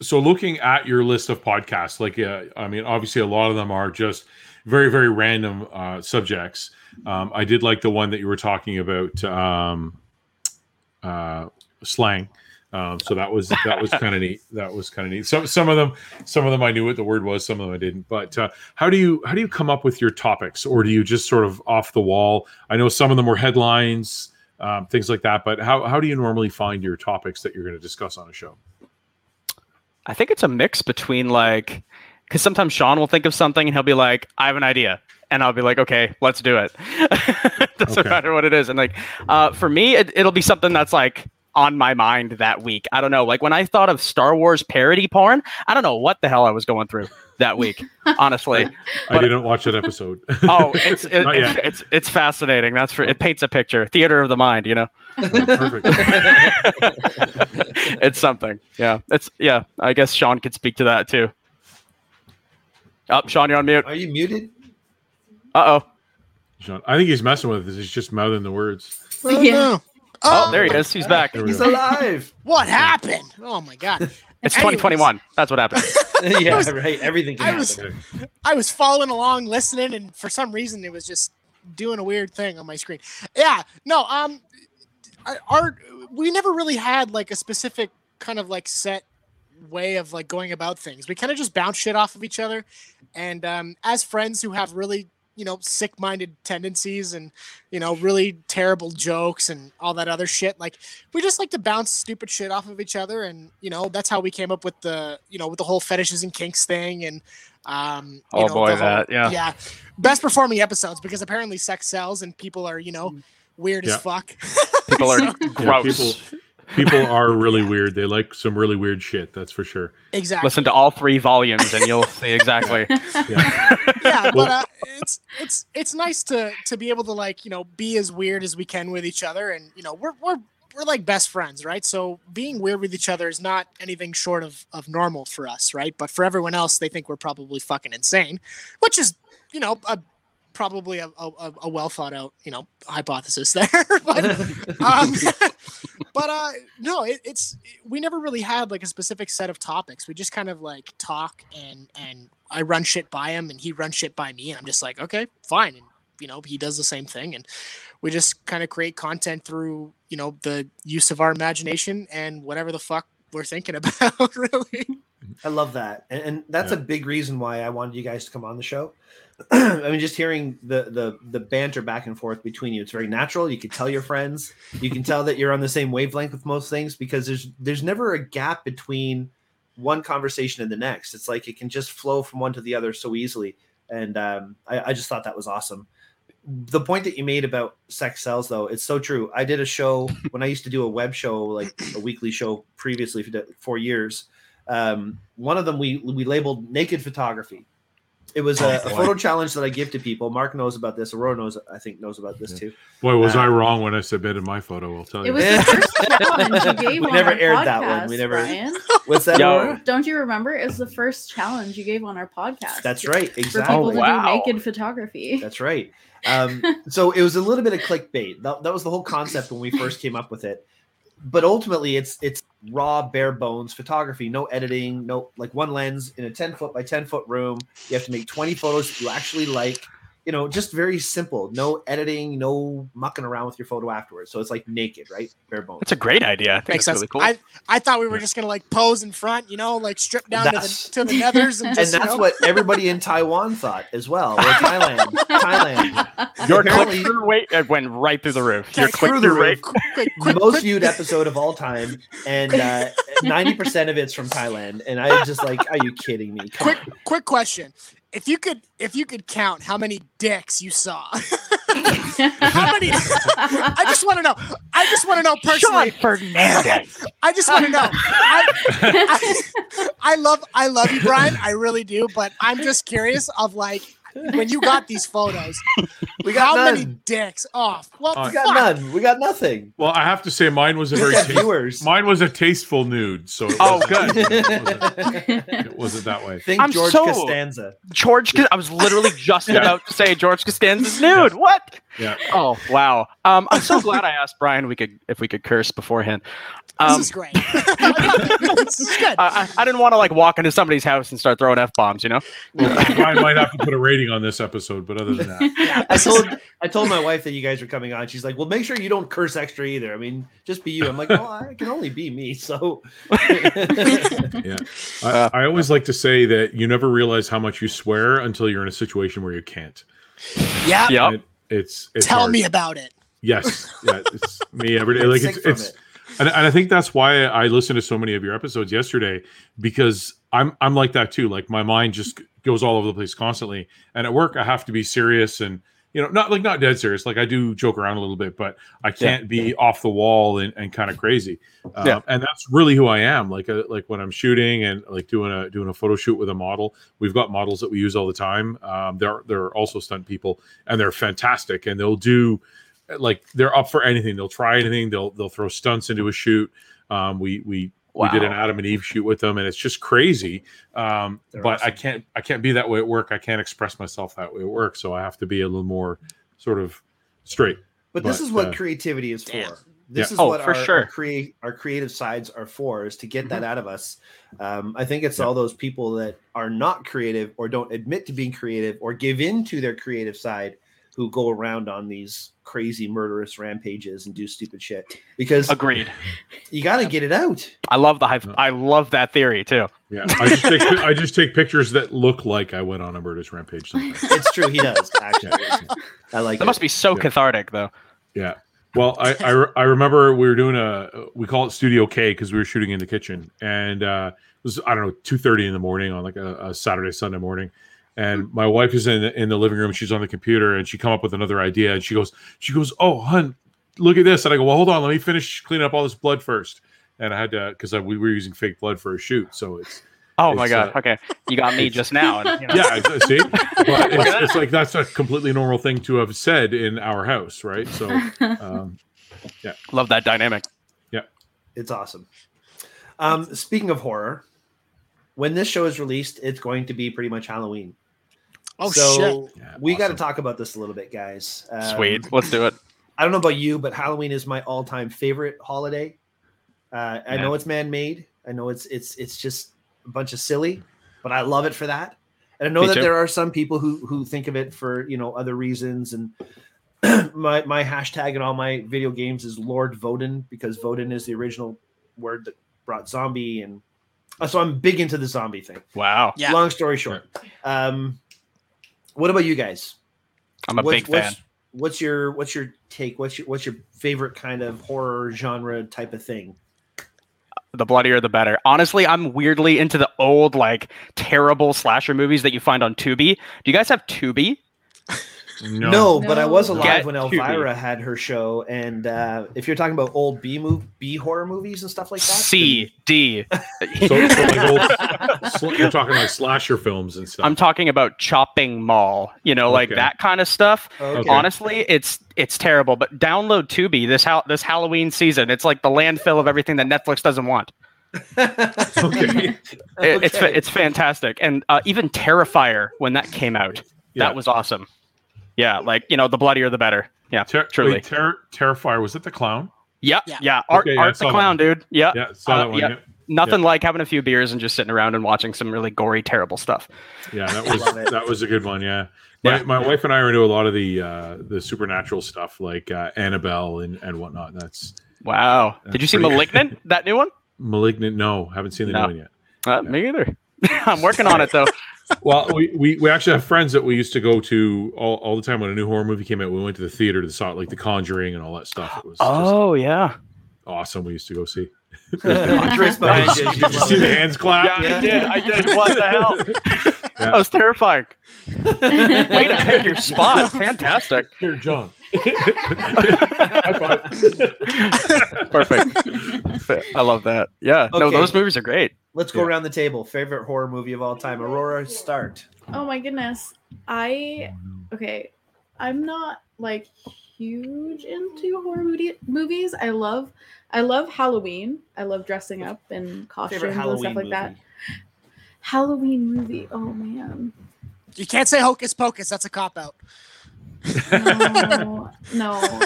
so looking at your list of podcasts, like, uh, I mean, obviously a lot of them are just very, very random uh, subjects. Um, I did like the one that you were talking about, um, uh, slang. Um, so that was that was [laughs] kind of neat. That was kind of neat. Some some of them, some of them I knew what the word was. Some of them I didn't. But uh, how do you how do you come up with your topics, or do you just sort of off the wall? I know some of them were headlines, um, things like that. But how how do you normally find your topics that you're going to discuss on a show? I think it's a mix between like, because sometimes Shawn will think of something and he'll be like, "I have an idea," and I'll be like, "Okay, let's do it." [laughs] Doesn't Okay. matter what it is. And like, uh, for me, it, it'll be something that's like on my mind that week. I don't know. Like when I thought of Star Wars parody porn, I don't know what the hell I was going through that week. honestly, [laughs] I But- didn't watch that episode. oh, it's it, [laughs] it's, it's it's fascinating. That's for it paints a picture. Theater of the mind. You know, Perfect. [laughs] it's something. Yeah, it's yeah. I guess Shawn could speak to that too. Up, Shawn, you're on mute. Are you muted? Uh oh. Shawn, I think he's messing with us. He's just mouthing the words. Oh, Yeah. no. Oh, there he is. He's back. He's alive. What happened? Oh my god! [laughs] It's Anyways. 2021. That's what happened. [laughs] yeah, was- right. Everything can I was- happen. I was following along, listening, and for some reason it was just doing a weird thing on my screen. Yeah, no, um, I- our we never really had like a specific kind of like set way of like going about things. We kind of just bounce shit off of each other, and um, as friends who have really you know sick-minded tendencies and you know really terrible jokes and all that other shit like we just like to bounce stupid shit off of each other and you know that's how we came up with the you know with the whole fetishes and kinks thing and um you Oh know, boy, whole- that yeah. yeah best performing episodes because apparently sex sells and people are you know weird Yeah. as fuck People are [laughs] So- [laughs] gross. people- People are really weird. They like some really weird shit. That's for sure. exactly Listen to all three volumes, and you'll see exactly. [laughs] Yeah. yeah, but uh, it's it's it's nice to to be able to like you know be as weird as we can with each other, and you know we're we're we're like best friends, right? So being weird with each other is not anything short of of normal for us, right? But for everyone else, they think we're probably fucking insane, which is you know a probably a, a, a well thought out you know hypothesis there [laughs] but [laughs] um, [laughs] but uh no it, it's we never really had like a specific set of topics we just kind of like talk and and i run shit by him and he runs shit by me and i'm just like okay fine and you know he does the same thing and we just kind of create content through you know the use of our imagination and whatever the fuck we're thinking about really I love that, and, and that's Yeah. a big reason why I wanted you guys to come on the show. [clears throat] I mean, just hearing the the the banter back and forth between you, it's very natural. You can tell your friends. You can tell that you're on the same wavelength with most things because there's there's never a gap between one conversation and the next. It's like it can just flow from one to the other so easily, and um, I, I just thought that was awesome. The point that you made about sex sells, though, it's so true. I did a show when I used to do a web show, like a weekly show previously for four years um, one of them we we labeled naked photography. It was a, Oh, a boy. photo challenge that I give to people. Mark knows about this. Aurora knows, I think, knows about this too. Boy, was I Uh, wrong when I submitted my photo. I'll tell you. It was the [laughs] first challenge you gave We on never our aired podcast, that one. We never- Brian. [laughs] What's that? Yo. Don't you remember? It was the first challenge you gave on our podcast. That's right. For Exactly. people Oh, to wow. do naked photography. That's right. Um, so it was a little bit of clickbait. That, that was the whole concept when we [laughs] first came up with it. But ultimately, it's it's raw, bare bones photography. No editing. No like one lens in a ten foot by ten foot room. You have to make twenty photos that you actually like. You know, just very simple. No editing. No mucking around with your photo afterwards. So it's like naked, right? Bare bones. That's a great idea. I think makes that's sense really cool. i i thought we were just gonna like pose in front you know like strip down to the to the nethers and [laughs] and just you that's know, what everybody in Taiwan thought as well. Or Thailand, Thailand. [laughs] Your apparently- click through rate it went right through the roof. Your click through the rate. roof. quick, quick, most viewed episode of all time, and uh, ninety percent of it's from Thailand. And I just like, are you kidding me? Come quick on. quick question if you could if you could count how many dicks you saw. [laughs] How [laughs] many i just want to know i just want to know personally. Shawn Fernandez. i just want to know. I, I, [laughs] I love i love you brian. I really do but i'm just curious of like when you got these photos [laughs] We got how none. many dicks off well Uh, We got fuck. none. We got nothing. Well, I have to say, mine was a very got taste- viewers. mine was a tasteful nude. So it Oh, wasn't- good. It wasn't, it wasn't that way. Think I'm George so- Costanza. George, I was literally just about to say George Costanza's [laughs] nude. What? Yeah. Oh wow. Um, I'm so glad I asked Brian we could if we could curse beforehand. this Um, is great [laughs] this is good I, I, I didn't want to like walk into somebody's house and start throwing f bombs. You know. Well, Brian might have to put a rating on this episode, but other than that, I told I told my wife that you guys were coming on. She's like, "Well, make sure you don't curse extra either. I mean, just be you." I'm like, "Well, I can only be me." So yeah. I, I always like to say that you never realize how much you swear until you're in a situation where you can't. yeah Yep. It- it's, it's tell hard. me about it Yes, yeah, it's [laughs] me every day. Like it's it's, it. and, and I think that's why I listened to so many of your episodes yesterday because I'm I'm like that too. Like my mind just goes all over the place constantly, and at work I have to be serious and you know, not like not dead serious. Like I do joke around a little bit, but I can't be off the wall and, and kind of crazy. Um, Yeah. and that's really who I am. Like uh, like when I'm shooting and like doing a doing a photo shoot with a model. We've got models that we use all the time. Um, they're they're also stunt people, and they're fantastic. And they'll do like they're up for anything. They'll try anything. They'll they'll throw stunts into a shoot. Um, we we we did an Adam and Eve shoot with them, and it's just crazy. Um, They're but I can't I can't be that way at work. I can't express myself that way at work, so I have to be a little more sort of straight. But this But, is what uh, creativity is Damn. for. This Yeah. is Oh, what for our, sure. our create our creative sides are for is to get that Mm-hmm. out of us. Um, I think it's Yeah. all those people that are not creative or don't admit to being creative or give in to their creative side who go around on these crazy murderous rampages and do stupid shit because Agreed. you got to get it out. I love the hype. I love that theory too. Yeah, I just take I just take pictures that look like I went on a murderous rampage. Sometimes. [laughs] It's true, he does actually. I like That it. must be so Yeah. cathartic though. Yeah. Well, I, I re- I remember we were doing a we call it Studio K because we were shooting in the kitchen, and uh, it was I don't know two thirty in the morning on like a, a Saturday Sunday morning, and my wife is in the, in the living room. She's on the computer, and she come up with another idea, and she goes she goes, "Oh, hun, look at this," and I go, "Well, hold on, let me finish cleaning up all this blood first. And I had to because we were using fake blood for a shoot, so it's Oh my god. uh, okay, you got me just now. And, you know, yeah, see, but [laughs] it's, it's like that's a completely normal thing to have said in our house, right? So, um, yeah, Love that dynamic. Yeah, it's awesome. Um, speaking of horror, when this show is released, it's going to be pretty much Halloween. Oh so shit! yeah, we got to talk about this a little bit, guys. Um, Sweet. Let's do it. I don't know about you, but Halloween is my all-time favorite holiday. Uh, I Yeah. know it's man-made. I know it's it's it's just a bunch of silly, but I love it for that. And I know Me that too. there are some people who who think of it for you know other reasons. And [clears throat] my my hashtag in all my video games is Lord Voden because Voden is the original word that brought zombie, and uh, so I'm big into the zombie thing. Wow. Yeah. Long story short, um, what about you guys? I'm a What's- big fan. what's- What's your what's your take? What's your what's your favorite kind of horror genre type of thing? The bloodier the better. Honestly, I'm weirdly into the old like terrible slasher movies that you find on Tubi. Do you guys have Tubi? No, but I was alive Get when to Elvira had her show, and uh, if you're talking about old B move B horror movies and stuff like that, C D. So, so like old, sl- you're talking like slasher films and stuff. I'm talking about Chopping Mall. You know, like Okay. that kind of stuff. okay. Honestly, it's it's terrible. But download Tubi this how this Halloween season. It's like the landfill of everything that Netflix doesn't want. [laughs] [laughs] okay. It- It's it's fantastic, and uh, even Terrifier when that came out, Yeah. that was awesome. Yeah, like you know, the bloodier the better. Yeah, Ter- truly. wait, Ter- Terrifier was it the clown? yeah, Yeah. yeah. Art, Okay, yeah, Art the clown, one. dude. Yeah, Yeah, saw Uh, that one. yeah. Yeah, nothing like having a few beers and just sitting around and watching some really gory, terrible stuff. yeah, that [laughs] was that was a good one. Yeah. My, Yeah. my wife and I are into a lot of the uh, the supernatural stuff like uh, Annabelle and, and whatnot. That's Wow. Did you see pretty good. Malignant? that new one? [laughs] malignant. No, haven't seen the No. new one yet. Uh, me either. [laughs] I'm working on it though. Well, we, we, we actually have friends that we used to go to all, all the time when a new horror movie came out. We went to the theater to saw it, like The Conjuring and all that stuff. It was just Oh yeah. awesome. We used to go see. [laughs] Andres behind you, [laughs] you Did you see the hands clap? Yeah, I did. I did. What the hell? Yeah. That was terrifying. [laughs] Way to pick your spot. Fantastic. Here, John. High five. Perfect. I love that. Yeah. No, those movies are great. Let's go Yeah. around the table. Favorite horror movie of all time. Aurora, start. Oh my goodness. I okay. I'm not like huge into horror movie, movies. I love I love Halloween. I love dressing up and costumes and stuff like movie. that. Halloween movie. Oh man. You can't say Hocus Pocus. That's a cop out. No. no.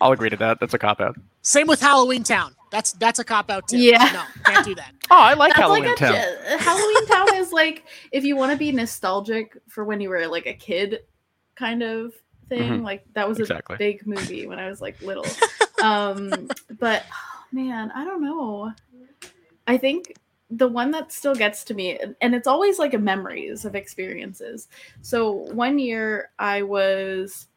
I'll agree to that. That's a cop out. Same with Halloween Town. That's that's a cop out too. Yeah. No, can't do that. Oh, I like That's Halloween like a Town. ge- Halloween Town is like if you want to be nostalgic for when you were like a kid kind of thing. Mhm. Like that was Exactly. a big movie when I was like little. um but oh, man, I don't know. I think the one that still gets to me and- it's always like a memories of experiences. So one year I was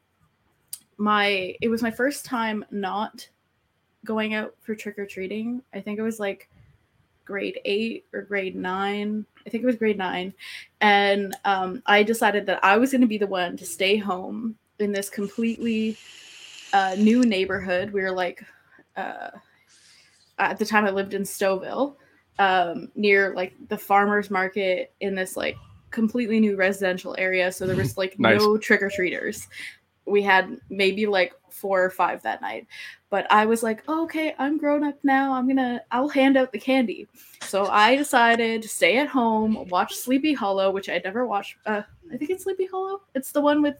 my it was my first time not going out for trick or treating. I think it was like grade eight or grade nine. I think it was grade nine. And um, I decided that I was going to be the one to stay home in this completely uh, new neighborhood. We were like, uh, at the time I lived in Stouffville, um, near like the farmer's market in this like completely new residential area. So there was [laughs] like Nice. no trick or treaters. We had maybe like four or five that night. But I was like, oh, okay, I'm grown up now. I'm gonna, I'll hand out the candy. So I decided to stay at home, watch Sleepy Hollow, which I'd never watched. Uh, I think it's Sleepy Hollow. It's the one with,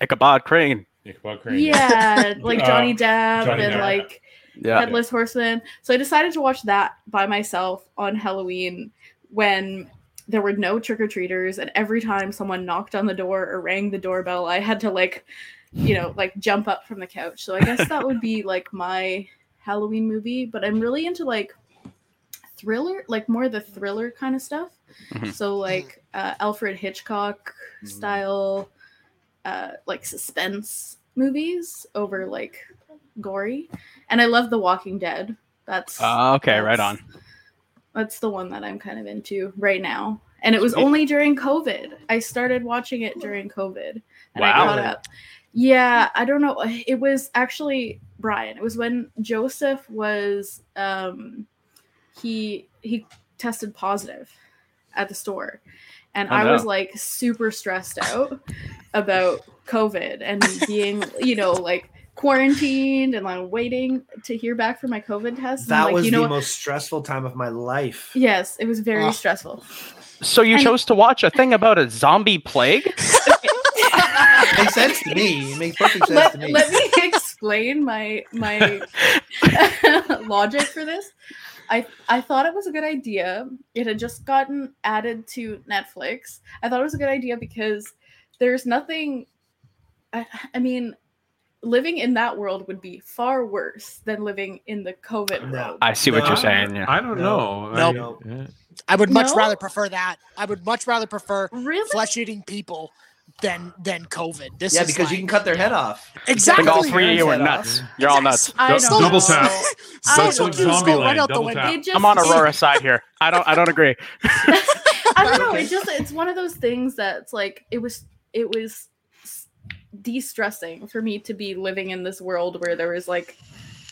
Ichabod Crane. Ichabod Crane. yeah, [laughs] like Uh, Johnny Depp Johnny and Depp. like Yeah. Headless Horseman. So I decided to watch that by myself on Halloween when there were no trick or treaters, and every time someone knocked on the door or rang the doorbell, I had to like, you know, like jump up from the couch. So I guess [laughs] that would be like my Halloween movie. But I'm really into like thriller, like more the thriller kind of stuff. Mhm. So like uh, Alfred Hitchcock style, uh, like suspense movies over like gory. And I love The Walking Dead. That's Uh, okay, right on. That's the one that I'm kind of into right now. And it was only during COVID. I started watching it during COVID. And I caught up. Yeah, I don't know. It was actually Brian. It was when Joseph was um he he tested positive at the store. And Oh, I was like super stressed out about COVID and being, you know, like quarantined and like waiting to hear back from my COVID test. That like, was you know the what? most stressful time of my life. Yes, it was very Ugh. stressful. So you I- chose to watch a thing about a zombie plague? [laughs] makes sense to me. It makes perfect sense let, to me. let me [laughs] explain my my [laughs] logic for this. I I thought it was a good idea. It had just gotten added to Netflix. I thought it was a good idea because there's nothing. I, I mean, living in that world would be far worse than living in the COVID No. world. I see what No. you're saying. Yeah. I don't No. know. Nope. I- yeah. I would much No? rather prefer that. I would much rather prefer Really? flesh eating people than than COVID. This yeah, is because you can cut their head off. I exactly. think all three of you are Head off. nuts. You're all nuts. I don't double know. tap. I That's don't like know. zombie Right land. out the Double window. tap. It just, I'm on it- Aurora's side here. I don't. I don't agree. [laughs] I don't know. It just it's one of those things that's like it was it was s- de-stressing for me to be living in this world where there was like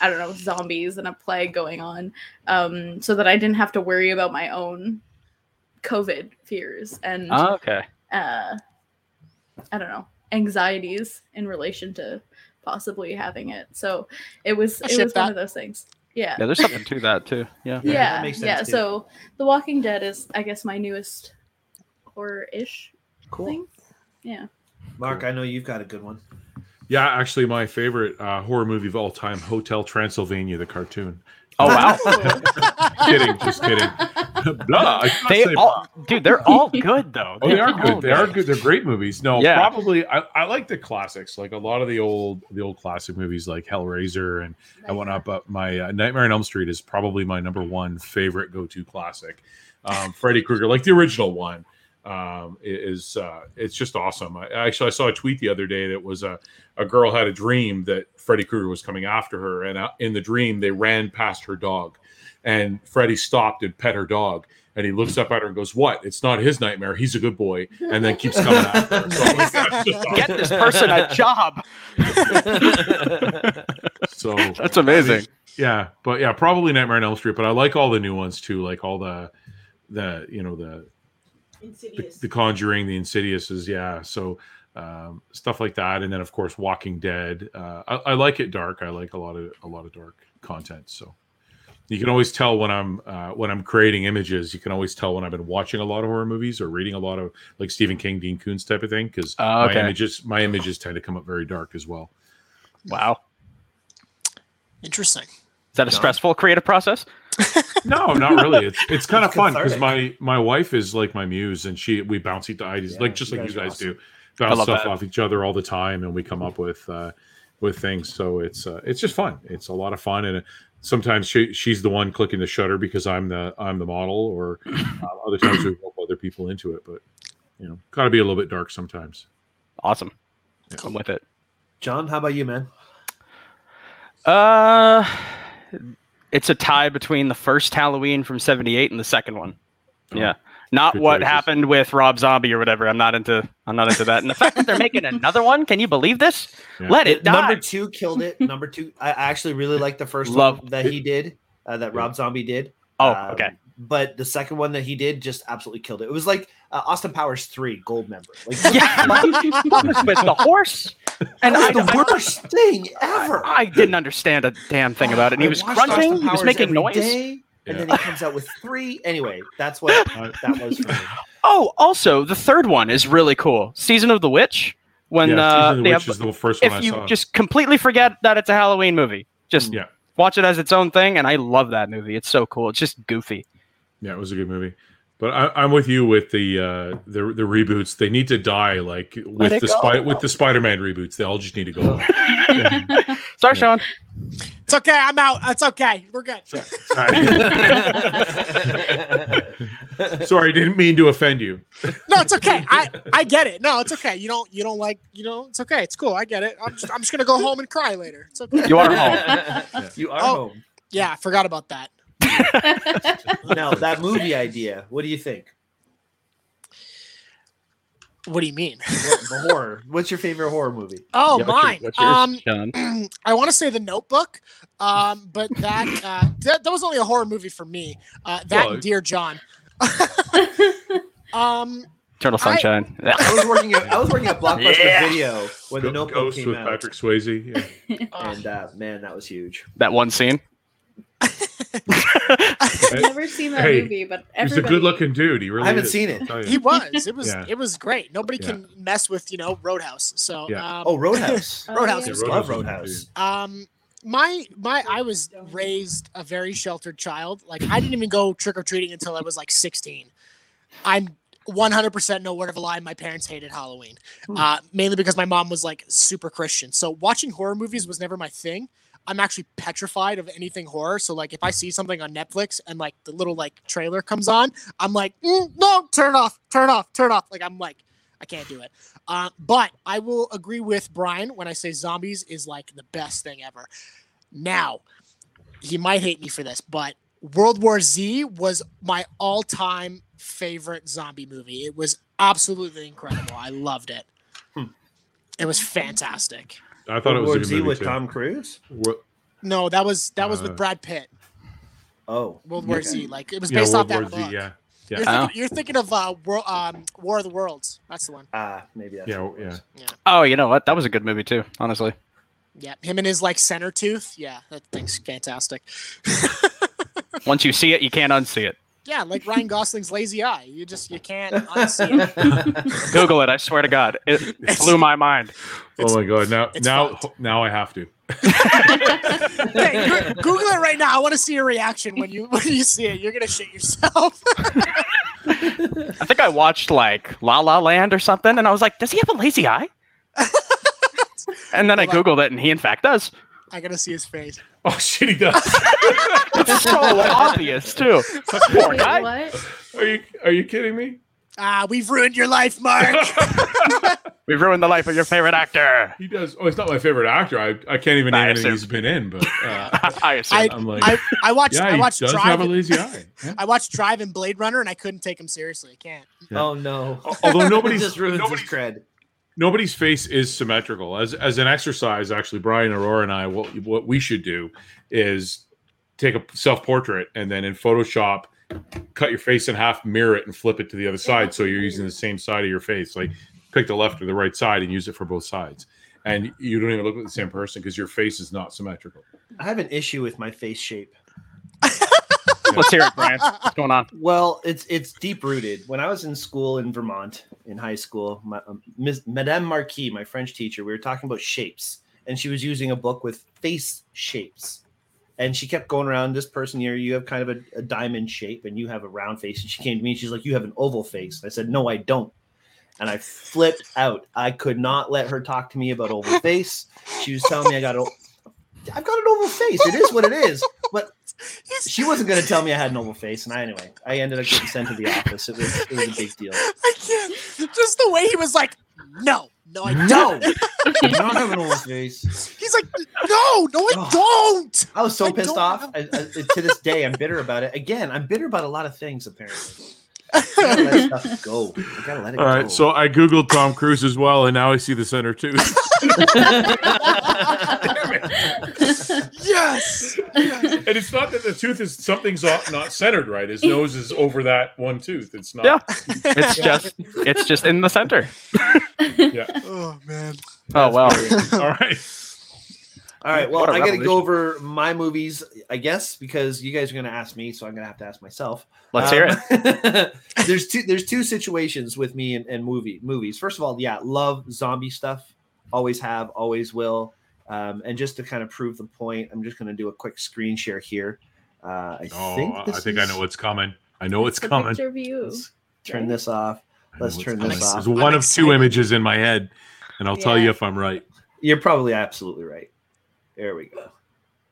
I don't know zombies and a plague going on, um, so that I didn't have to worry about my own COVID fears and Oh, okay. uh, I don't know anxieties in relation to possibly having it. So it was I it ship was one of those things. Yeah. Yeah, there's something to that too. Yeah. Yeah, Yeah, makes sense, yeah. So The Walking Dead is, I guess, my newest horror-ish Cool. thing. Yeah. Mark, I know you've got a good one. Yeah, actually, my favorite uh, horror movie of all time, Hotel Transylvania, the cartoon. Oh wow. [laughs] kidding, just kidding. [laughs] Blah, I They say- all, dude, they're all good though. Oh, they are good. They are good. They're great movies. No, Yeah. probably. I, I like the classics, like a lot of the old the old classic movies, like Hellraiser and I and whatnot. But my uh, Nightmare on Elm Street is probably my number one favorite go to classic. Um, Freddy Krueger, like the original one, um, is uh, it's just awesome. I, actually, I saw a tweet the other day that was a a girl had a dream that Freddy Krueger was coming after her, and uh, in the dream they ran past her dog, and Freddy stopped and pet her dog. And he looks up at her and goes, "What? It's not his nightmare. He's a good boy." And then keeps coming after her. So, like, that's just awesome. Get this person a job. So That's amazing. yeah, but yeah, probably Nightmare on Elm Street. But I like all the new ones too, like all the the you know the the, the Conjuring, the Insidious is yeah. So um, stuff like that, and then of course Walking Dead. Uh, I, I like it dark. I like a lot of a lot of dark content. So you can always tell when I'm uh, when I'm creating images. You can always tell when I've been watching a lot of horror movies or reading a lot of like Stephen King, Dean Koontz type of thing. Because Oh, okay. my images my images tend to come up very dark as well. Wow. Interesting. Is that a stressful creative process? [laughs] No, not really. It's it's kind of fun because my my wife is like my muse, and she we bounce each ideas Yeah, like just you like guys you guys awesome. do, bounce stuff that. off each other all the time, and we come up with uh, with things. So it's uh, it's just fun. It's a lot of fun, and sometimes she she's the one clicking the shutter because I'm the I'm the model, or [clears throat] uh, other times we rope other people into it. But you know, got to be a little bit dark sometimes. Awesome. I'm with it. John, how about you, man? Uh, it's a tie between the first Halloween from '78 and the second one. Oh, Yeah, not what choices. happened with Rob Zombie or whatever. I'm not into. I'm not into that. And the fact that they're making another one, can you believe this? Yeah. Let it die. Number two killed it. Number two, I actually really like the first Love one that he did, uh, that Rob Zombie did. oh, Um, okay. But the second one that he did just absolutely killed it. It was like uh, Austin Powers three, Gold Member. Like [laughs] Yeah, with the horse, and I, that was the I- worst thing ever. I didn't understand a damn thing about it. And he was watched grunting. He was making noise. day, and then he comes out with three. Anyway, that's what that was for me. [laughs] Oh, also the third one is really cool. Season of the Witch. When yeah, uh, Season of the Witch have, is the first one I if you saw. just completely forget that it's a Halloween movie, just Yeah. watch it as its own thing. And I love that movie. It's so cool. It's just goofy. Yeah, it was a good movie. But I, I'm with you with the uh, the the reboots. They need to die like with the go. with the Spider-Man reboots. They all just need to go. away. Sorry, Shawn. It's okay. I'm out. It's okay. We're good. Sorry, [laughs] didn't mean to offend you. No, it's okay. I I get it. No, it's okay. You don't you don't like you know. It's okay. It's cool. I get it. I'm just I'm just gonna go home and cry later. It's okay. You are home. [laughs] You are Oh. home. Yeah, I forgot about that. [laughs] Now that movie idea. What do you think? What do you mean? What- the horror. What's your favorite horror movie? Oh, Yeah, what's your- mine. what's yours, um, Shawn? [clears throat] I want to say The Notebook, um, but that, uh, that that was only a horror movie for me. Uh, that Well, and Dear John. [laughs] um, Eternal Sunshine. I was working at I was working at Blockbuster Yeah. Video when the Notebook Ghost came with out, Patrick Swayze. Yeah. [laughs] and uh, man, that was huge. that one scene. I've never seen that Hey, movie, but He's a good-looking dude. He really. I haven't is, seen it. he was. It was. Yeah. It was great. Nobody Yeah. can mess with you know Roadhouse. So Yeah. um, Oh, Roadhouse. Oh, [laughs] Roadhouse yeah. was Love was Roadhouse. Um, my my I was raised a very sheltered child. Like I didn't even go trick or treating until I was like 16. I'm 100% no word of a lie. My parents hated Halloween, uh, mainly because my mom was like super Christian. So watching horror movies was never my thing. I'm actually petrified of anything horror. So like if I see something on Netflix and like the little like trailer comes on, I'm like, "Mm, no, turn off, turn off, turn off. Like I'm like, I can't do it. Uh, but I will agree with Brian when I say zombies is like the best thing ever. Now, he might hate me for this, but World War Z was my all-time favorite zombie movie. It was absolutely incredible. I loved it. Hmm. It was fantastic. I thought it World was War a good Z movie with too. Tom Cruise. What- No, that was that was Uh, with Brad Pitt. Oh, World War okay. Z. Like it was Yeah, based World off War that Z. book. Yeah, You're, thinking, Oh. you're thinking of uh, War, um, War of the Worlds. That's the one. Ah, maybe that's Yeah, what it yeah. Oh, you know what? That was a good movie too. Honestly. Yeah, him and his like center tooth. Yeah, that thing's fantastic. [laughs] Once you see it, you can't unsee it. Yeah, like Ryan Gosling's lazy eye. You just you can't [laughs] unsee it. [laughs] Google it. I swear to God, it blew my mind. Oh my god! Now, now, fucked. now I have to. [laughs] Hey, Google it right now. I want to see your reaction when you when you see it. You're gonna shit yourself. I think I watched like La La Land or something, and I was like, "Does he have a lazy eye?" and then I Hold googled it, and he in fact does. I gotta see his face. [laughs] Oh shit, he does. [laughs] It's so obvious too. Poor Wait, guy. what? are you are you kidding me? Ah, we've ruined your life, Mark. [laughs] We've ruined the life of your favorite actor. He does. Oh, he's not my favorite actor. I, I can't even I name anything he's been in, but uh, I assume. I, I'm like, I I watched yeah, I he watched does Drive. have a lazy eye. Yeah. I watched Drive and Blade Runner, and I couldn't take him seriously. I can't. Yeah. Oh no. Although nobody's just ruins nobody's his cred. Nobody's face is symmetrical. As as an exercise, actually, Brian Aurora and I, what what we should do is take a self portrait and then in Photoshop, cut your face in half, mirror it, and flip it to the other side, so you're using the same side of your face. Like pick the left or the right side and use it for both sides, and you don't even look like the same person because your face is not symmetrical. I have an issue with my face shape. [laughs] Let's hear it, Brian. What's going on? Well, it's it's deep rooted. When I was in school in Vermont, in high school, my, um, Miss Madame Marquis, my French teacher, we were talking about shapes, and she was using a book with face shapes, and she kept going around. This person here, you have kind of a, a diamond shape, and you have a round face. And she came to me, and she's like, "You have an oval face." I said, "No, I don't." And I flipped out. I could not let her talk to me about oval face. She was telling me I got a, I've got an oval face. It is what it is. But she wasn't going to tell me I had an oval face, and I anyway, I ended up getting sent to the office. It was it was a big deal. [laughs] I can't. Just the way he was like, no, No, I don't. [laughs] I don't have an old face. He's like, no, no, I Oh. don't. I was so I pissed off. I, I, to this day, I'm bitter about it. Again, I'm bitter about a lot of things. Apparently, I gotta let stuff [laughs] go. I gotta let it All go. right, so I googled Tom Cruise as well, and now I see the center tooth. Yes. and it's not that the tooth is something's off, not centered right. His nose is over that one tooth. It's not. Yeah. [laughs] It's just it's just in the center. Yeah. [laughs] Oh man. Oh well. [laughs] All right. All right. Well, What a I got to go over my movies, I guess, because you guys are going to ask me, so I'm going to have to ask myself. Let's hear um, it. it. there's two. There's two situations with me and, and movie movies. First of all, yeah, love zombie stuff. Always have, always will. Um, and just to kind of prove the point, I'm just going to do a quick screen share here. Uh, I Oh, think I this think I know what's coming. I know it's the coming. picture. Let's turn right? this off. Let's what's turn coming. this off. There's one I'm of two images in my head, and I'll tell you if I'm right. You're probably absolutely right. There we go.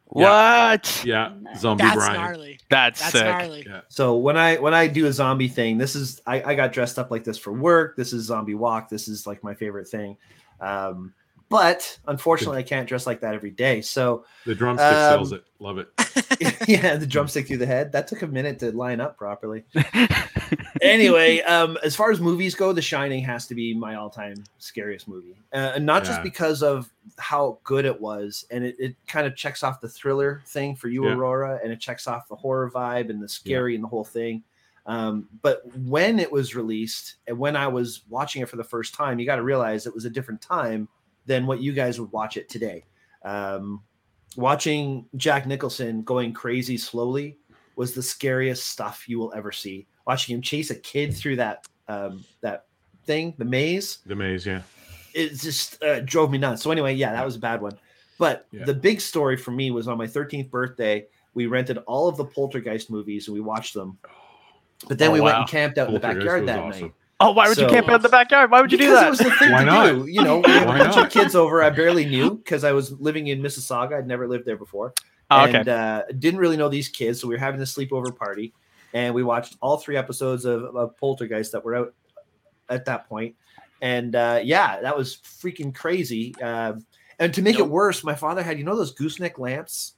What? Yeah, Nice. zombie That's Brian. gnarly. That's, That's sick. gnarly. Yeah. So when I when I do a zombie thing, this is I, I got dressed up like this for work. This is zombie walk. This is like my favorite thing. Um, but unfortunately, I can't dress like that every day. So The drumstick Um, sells it. Love it. [laughs] [laughs] yeah, the drumstick through the head. That took a minute to line up properly. [laughs] anyway, um, as far as movies go, The Shining has to be my all-time scariest movie, uh, and not just because of how good it was, and it, it kind of checks off the thriller thing for you, Yeah. Aurora, and it checks off the horror vibe and the scary and the whole thing. Um, but when it was released and when I was watching it for the first time, you got to realize it was a different time than what you guys would watch it today. Um, watching Jack Nicholson going crazy slowly was the scariest stuff you will ever see. Watching him chase a kid through that um, that thing, the maze, The maze, yeah. it just uh, drove me nuts. So anyway, yeah, that was a bad one. But Yeah. the big story for me was on my 13th birthday. We rented all of the Poltergeist movies and we watched them. But then Oh, we went and camped out in the backyard that awesome. night. Oh, why would you camp out in the backyard? Why would you do that? it was the thing Why to not? do. You know, we had a bunch not? of kids over. I barely knew because I was living in Mississauga. I'd never lived there before. Oh, okay. and uh, didn't really know these kids. So we were having a sleepover party, and we watched all three episodes of, of Poltergeist that were out at that point. And uh, yeah, that was freaking crazy. Um, and to make it worse, my father had you know those gooseneck lamps.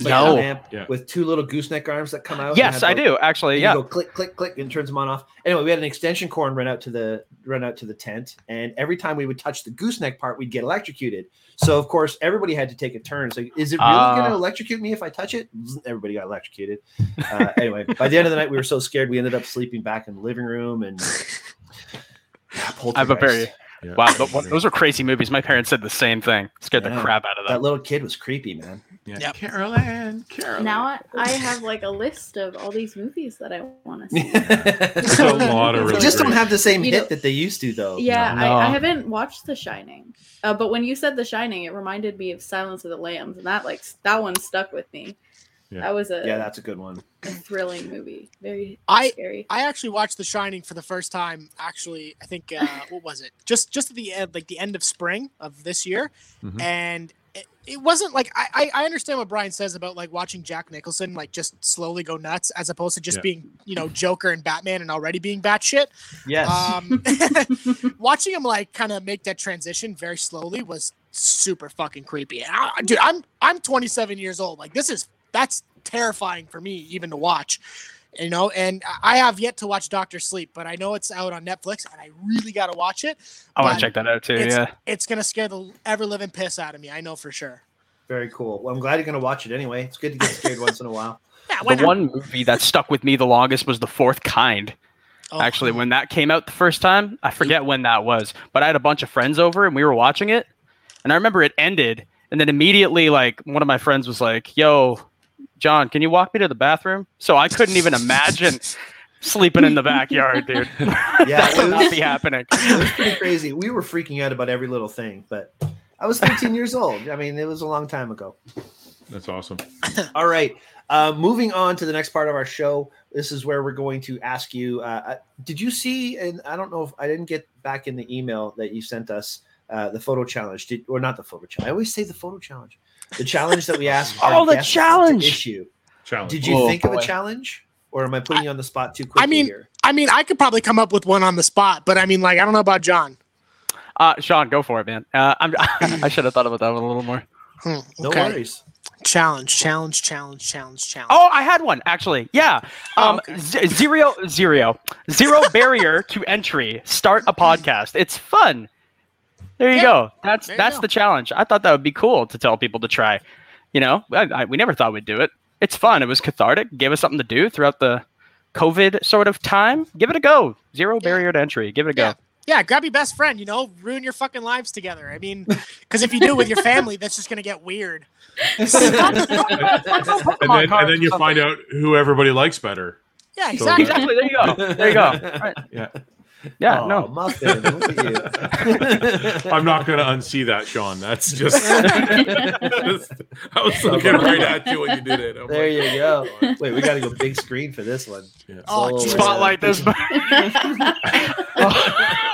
It's like No. a lamp Yeah. with two little gooseneck arms that come out. yes, I the- do actually. and Yeah. You go click, click, click, and turns them on off. Anyway, we had an extension cord run out to the run out to the tent, and every time we would touch the gooseneck part, we'd get electrocuted. So of course, everybody had to take a turn. So is it really Ah. going to electrocute me if I touch it? [laughs] Everybody got electrocuted. Uh, anyway, by the end of the night, we were so scared we ended up sleeping back in the living room and. Yeah, [laughs] I have a very yeah. wow. th- what- those are crazy movies. My parents said the same thing. Scared the crap out of them. That little kid was creepy, man. Yeah. Yep. Carol Anne, Carol. Now I, I have like a list of all these movies that I want to see. [laughs] There's a lot of really just don't have the same You hit know- that they used to, though. Yeah, No. I, I haven't watched The Shining, uh, but when you said The Shining, it reminded me of Silence of the Lambs, and that like that one stuck with me. Yeah. That was a, Yeah, that's a good one. a thrilling movie, very I- scary. I actually watched The Shining for the first time. Actually, I think uh, [laughs] what was it? Just just at the end, like the end of spring of this year, Mhm. and it, wasn't like I, I I understand what Brian says about like watching Jack Nicholson like just slowly go nuts as opposed to just Yeah. being you know Joker and Batman and already being batshit. Yes. Um, [laughs] watching him like kind of make that transition very slowly was super fucking creepy. And I, dude, I'm I'm 27 years old. Like this is that's terrifying for me even to watch. You know, and I have yet to watch Doctor Sleep, but I know it's out on Netflix, and I really got to watch it. I want to check that out too. it's, Yeah. it's gonna scare the ever living piss out of me. I know for sure. Very cool. Well, I'm glad you're going to watch it anyway. It's good to get scared once in a while. [laughs] Yeah, The not? one movie that stuck with me the longest was The Fourth Kind. Oh, Actually, when that came out the first time, I forget when that was, but I had a bunch of friends over and we were watching it. And I remember it ended. And then immediately, like, one of my friends was like, Yo, John, can you walk me to the bathroom? So I couldn't even imagine sleeping in the backyard, dude. [laughs] Yeah, that it would not be happening. it was pretty crazy. We were freaking out about every little thing, but I was 13 years old. I mean, it was a long time ago. That's awesome. [coughs] All right. Uh, moving on to the next part of our show. This is where we're going to ask you. Uh, uh, did you see? And I don't know if I didn't get back in the email that you sent us uh, the photo challenge. Did or not the photo challenge? I always say the photo challenge. The challenge that we [laughs] asked. our Oh, the challenge! issue. Challenge. Did you Oh, think of a challenge, or am I putting you on the spot too quickly I mean, here? I mean, I could probably come up with one on the spot, but I mean, like, I don't know about John. Uh, Shawn, go for it, man. Uh, I'm, [laughs] I should have thought about that one a little more. Hmm, No worries. Challenge, challenge, challenge, challenge, challenge. Oh, I had one actually. Yeah. Oh, Um, okay. z- zero, zero, zero barrier to entry. Start a podcast. It's fun. There you Yeah, go. That's there that's go. the challenge. I thought that would be cool to tell people to try. You know, I, I, we never thought we'd do it. It's fun. It was cathartic. Gave us something to do throughout the COVID sort of time. Give it a go. Zero barrier to entry. Give it a go. Yeah. Yeah, grab your best friend, you know, ruin your fucking lives together. I mean, because if you do it with your family, that's just going to get weird. [laughs] and then, and then you find out who everybody likes better. Yeah, So exactly. Exactly. There you go. There you go. [laughs] Right. Yeah. [laughs] Yeah. Oh, no. Muffin, look at you. [laughs] I'm not going to unsee that, Shawn. That's just. [laughs] I was looking right at you when you did it. I'm There like, you go. Oh, Wait, we got to go big screen for this one. Yeah. Oh, Solo Jesus. Spotlight this.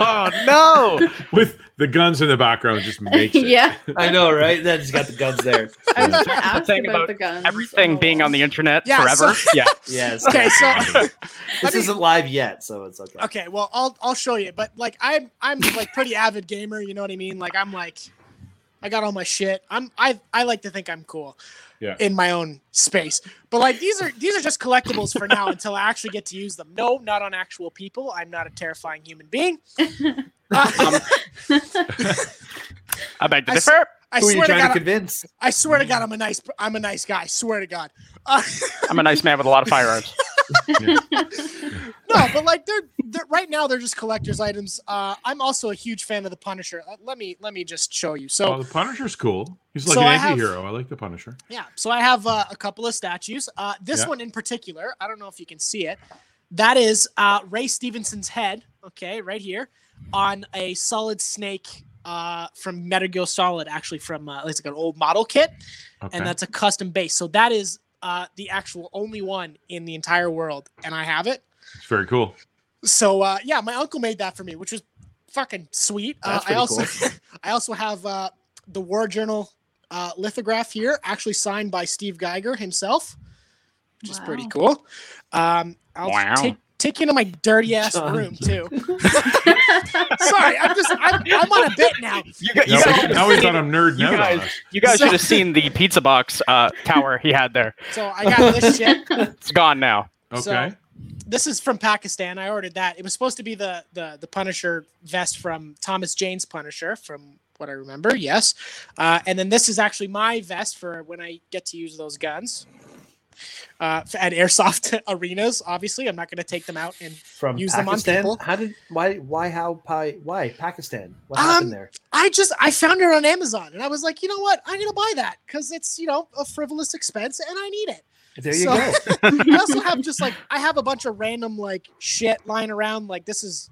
oh, no. With the guns in the background, just makes it. yeah, I know, right? Then he's got the guns there. I was Yeah. ask about, about the guns. Everything oh. being on the internet Yeah, forever. so- yeah. Yes. Okay, so this I mean- isn't live yet, so it's okay. okay, well, I'll I'll show you. But like, I'm I'm like pretty [laughs] avid gamer. You know what I mean? Like, I'm like, I got all my shit. I'm I I like to think I'm cool. Yeah. In my own space, but like these are these are just collectibles for now until I actually get to use them. No, not on actual people. I'm not a terrifying human being. Uh, [laughs] [laughs] I beg to differ. I Who are you swear to trying to God, convince? I swear to God, I'm a nice I'm a nice guy. I Swear to God. Uh, I'm a nice man with a lot of firearms. No, but like they're, they're right now they're just collector's items. Uh, I'm also a huge fan of the Punisher. Let me let me just show you. So Oh, the Punisher's cool. He's like So an I have- anti-hero. I like the Punisher. yeah, so I have uh, a couple of statues. Uh, this Yeah. one in particular, I don't know if you can see it. That is uh, Ray Stevenson's head. Okay, right here on a Solid Snake uh, from Metal Gear Solid, actually from uh, it's like an old model kit, Okay. and that's a custom base. So that is uh, the actual only one in the entire world, and I have it. It's very cool. So uh, yeah, my uncle made that for me, which was fucking sweet. Uh, I pretty also [laughs] I also have uh, the War Journal uh, lithograph here, actually signed by Steve Geiger himself, which is pretty cool. Um, I'll Wow. take take you into my dirty ass John. room [laughs] too. Sorry, I'm just I'm, I'm on a bit now. You, gu- you Now, guys, now he's on a nerd you now. guys, you guys So- should have seen the pizza box uh, tower he had there. So I got this shit. It's gone now. Okay. So, this is from Pakistan. I ordered that. It was supposed to be the the the Punisher vest from Thomas Jane's Punisher, from what I remember. Yes, uh, and then this is actually my vest for when I get to use those guns uh, at airsoft [laughs] arenas. Obviously, I'm not going to take them out and From Use them on Pakistan? people. How did why why how why Pakistan? What Um, happened there? I just I found it on Amazon and I was like, you know what, I'm gonna buy that because it's you know a frivolous expense and I need it. There you so- go. [laughs] I also have just like I have a bunch of random like shit lying around. Like this is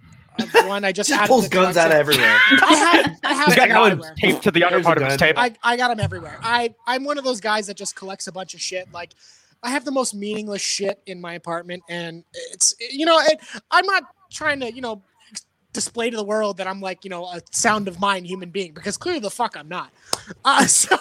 one I just, Just added pulls guns out of everywhere. [laughs] I have I have He's got them everywhere. taped to the other There's part of his table. I, I got them everywhere. I I'm one of those guys that just collects a bunch of shit. Like I have the most meaningless shit in my apartment, and it's you know it, I'm not trying to you know display to the world that I'm like you know a sound of mind human being because clearly the fuck I'm not. Uh, [laughs] so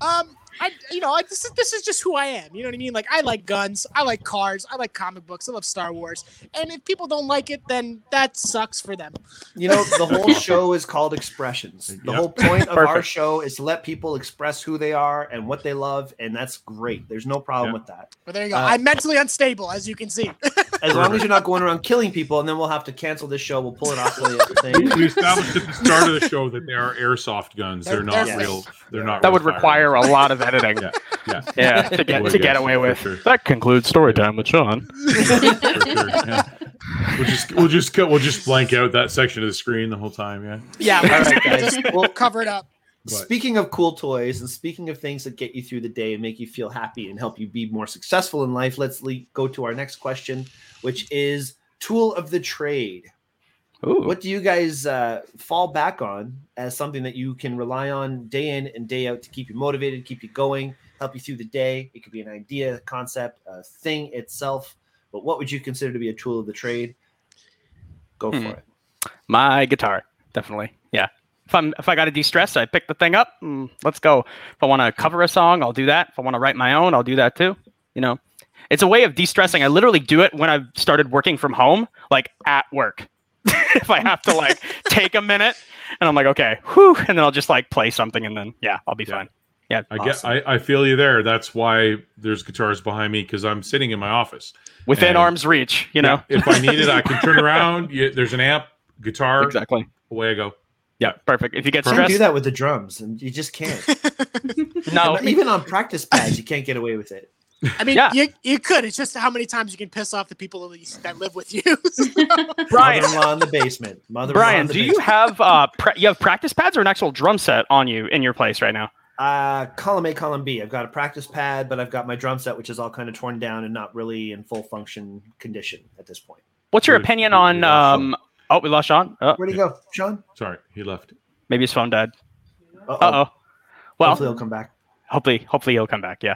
um. I, you know, I, this is this is just who I am. You know what I mean? Like, I like guns, I like cars, I like comic books, I love Star Wars. And if people don't like it, then that sucks for them. You know, the whole [laughs] show is called expressions. The Yep. whole point of our show is to let people express who they are and what they love, and that's great. There's no problem Yeah. with that. But there you go. Uh, I'm mentally unstable, as you can see. [laughs] As long as you're not going around killing people, and then we'll have to cancel this show. We'll pull it off the thing. We established at the start of the show that they are airsoft guns. They're, They're- not they're real. They're not. that would require a lot of editing. Yeah. Yeah. Yeah, to get Would, to get yes, away with. sure. That concludes story time with Shawn. [laughs] Sure, yeah. We'll just we'll just cut we'll just blank out that section of the screen the whole time. Yeah. Yeah, All right, guys. just Well, cover it up. But- Speaking of cool toys and speaking of things that get you through the day and make you feel happy and help you be more successful in life, let's le- go to our next question, which is tool of the trade. Ooh. What do you guys uh, fall back on as something that you can rely on day in and day out to keep you motivated, keep you going, help you through the day? It could be an idea, concept, a thing itself. But what would you consider to be a tool of the trade? Go Hmm. for it. My guitar, definitely. Yeah. If I'm if I got to de-stress, I pick the thing up. mm, let's go. If I want to cover a song, I'll do that. If I want to write my own, I'll do that too. You know, it's a way of de-stressing. I literally do it when I've started working from home, like at work. [laughs] if I have to like [laughs] take a minute and I'm like, okay, whew, and then I'll just like play something, and then yeah, I'll be Yeah. fine. Yeah, I Awesome. get. I, I feel you there. That's why there's guitars behind me because I'm sitting in my office. within And- arm's reach, you know. Yeah, if I need it, I can turn [laughs] around. You, there's an amp, guitar. Exactly. Away I go. Yeah, perfect. If you get You can stressed, do that with the drums, and you just can't. no, even on practice pads, you can't get away with it. I mean, Yeah. you, you could. It's just how many times you can piss off the people that, you- that live with you. [laughs] Brian, Mother-in-law in the basement. Mother-in-law in Brian, the do you have uh, pra- you have practice pads or an actual drum set on you in your place right now? Uh, column A, column B. I've got a practice pad, but I've got my drum set, which is all kind of torn down and not really in full function condition at this point. What's your Good. opinion We- we on? lost Um, oh, we lost Shawn. Oh, Where'd he go, Shawn? Sorry, he left. maybe his phone died. Uh-oh. Uh oh. Well, Hopefully he'll come back. hopefully hopefully he'll come back yeah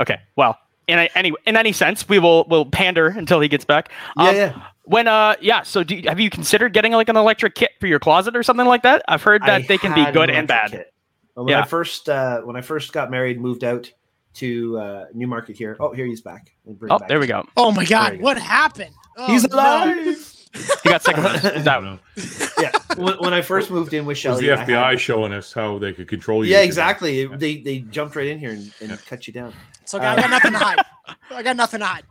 okay well in a, any in any sense we will will pander until he gets back Yeah, Um, yeah. when uh yeah so do you, have you considered getting like an electric kit for your closet or something like that i've heard that I they can be good an and bad kit. Well, when I first uh, when I first got married, moved out to uh, Newmarket here. Oh, here he's back. We'll bring oh back there we go oh my God, go. what happened? Oh, He's no. alive. He got sick of he's out don't [laughs] yeah. When, when I first moved in with It Shelly, the I FBI had- showing us how they could control you. yeah, exactly. Yeah. They they jumped right in here and, and Yeah. cut you down. So I got nothing to hide. I got nothing to hide.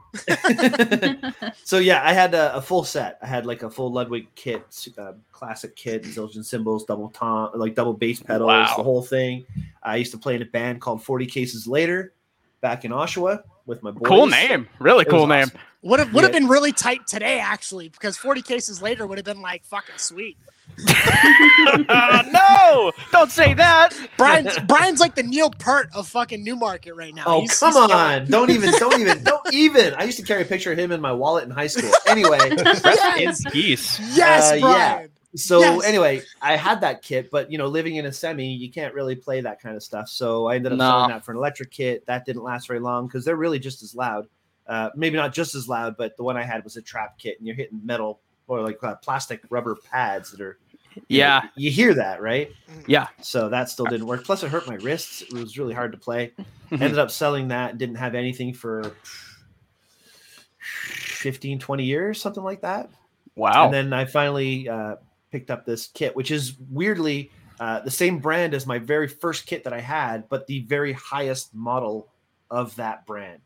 [laughs] so yeah, I had a, a full set. I had like a full Ludwig kit, uh, classic kit, Zildjian cymbals, double tom, like double bass pedals, Wow. the whole thing. I used to play in a band called Forty Cases Later, back in Oshawa with my boys. cool name really It was cool name awesome. Would have would have Yeah. been really tight today, actually, because 40 cases later would have been like fucking sweet. Uh, [laughs] no don't say that Brian's Brian's like the Neil Peart of fucking Newmarket right now. Oh He's- come he's on! Don't even, don't even, don't [laughs] even. I used to carry a picture of him in my wallet in high school. Anyway, [laughs] rest in peace it. Yes, Uh, yeah. Brian. so Yes. anyway, I had that kit, but you know, living in a semi, you can't really play that kind of stuff. So I ended up No. selling that for an electric kit. That didn't last very long because they're really just as loud. Uh, maybe not just as loud, but the one I had was a trap kit, and you're hitting metal or like uh, plastic rubber pads that are. you know, yeah you hear that, right? yeah So that still didn't work. Plus, it hurt my wrists. It was really hard to play. [laughs] Ended up selling that. Didn't have anything for 15, 20 years, something like that. wow And then I finally uh, picked up this kit, which is weirdly uh, the same brand as my very first kit that I had, but the very highest model of that brand.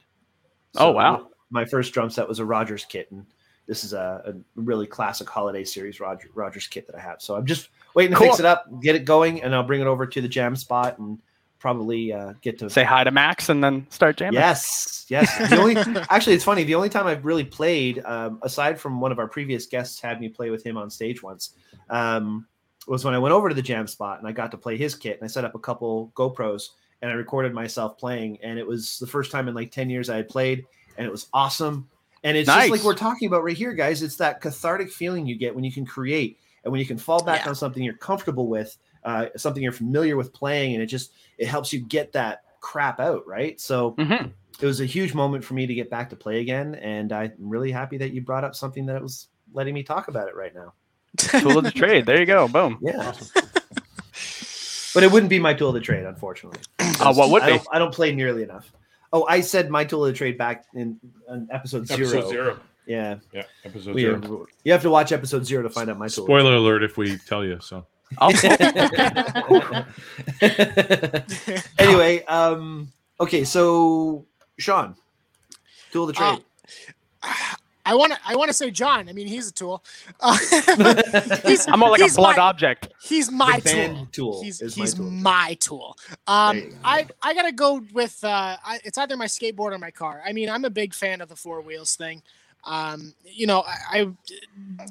Oh, wow. My first drum set was a Rogers kit, and this is a, a really classic holiday series Roger, Rogers kit that I have. So I'm just waiting to fix it up, get it going, and I'll bring it over to the jam spot and probably uh, get to say hi to max and then start jamming Yes, yes. The only [laughs] actually, it's funny. The only time I've really played, um, aside from one of our previous guests had me play with him on stage once, um, was when I went over to the jam spot and I got to play his kit and I set up a couple GoPros and I recorded myself playing and it was the first time in like ten years I had played and it was awesome. And it's just like we're talking about right here, guys. It's that cathartic feeling you get when you can create and when you can fall back Yeah. on something you're comfortable with, uh, something you're familiar with playing, and it just it helps you get that crap out, right? So Mhm. it was a huge moment for me to get back to play again, and I'm really happy that you brought up something that was letting me talk about it right now. tool of the trade there you go boom Yeah, [laughs] but it wouldn't be my tool of the trade, unfortunately. Uh, what would I be don't, I don't play nearly enough. Oh, I said my tool of the trade back in, in episode zero. Episode zero. Yeah, Yeah, episode we zero. you have to watch episode zero to find out my tool. Spoiler alert if we tell you. So [laughs] [laughs] anyway, um, okay, so Shawn, tool of the Uh, trade. I want to. I want to say John. I mean, he's a tool. Uh, [laughs] he's, i'm more like a he's blunt my, object He's my the tool. tool. He's, he's my tool. my tool. Um, go. I I gotta go with uh, I, it's either my skateboard or my car. I mean, I'm a big fan of the four wheels thing. Um, you know, I, I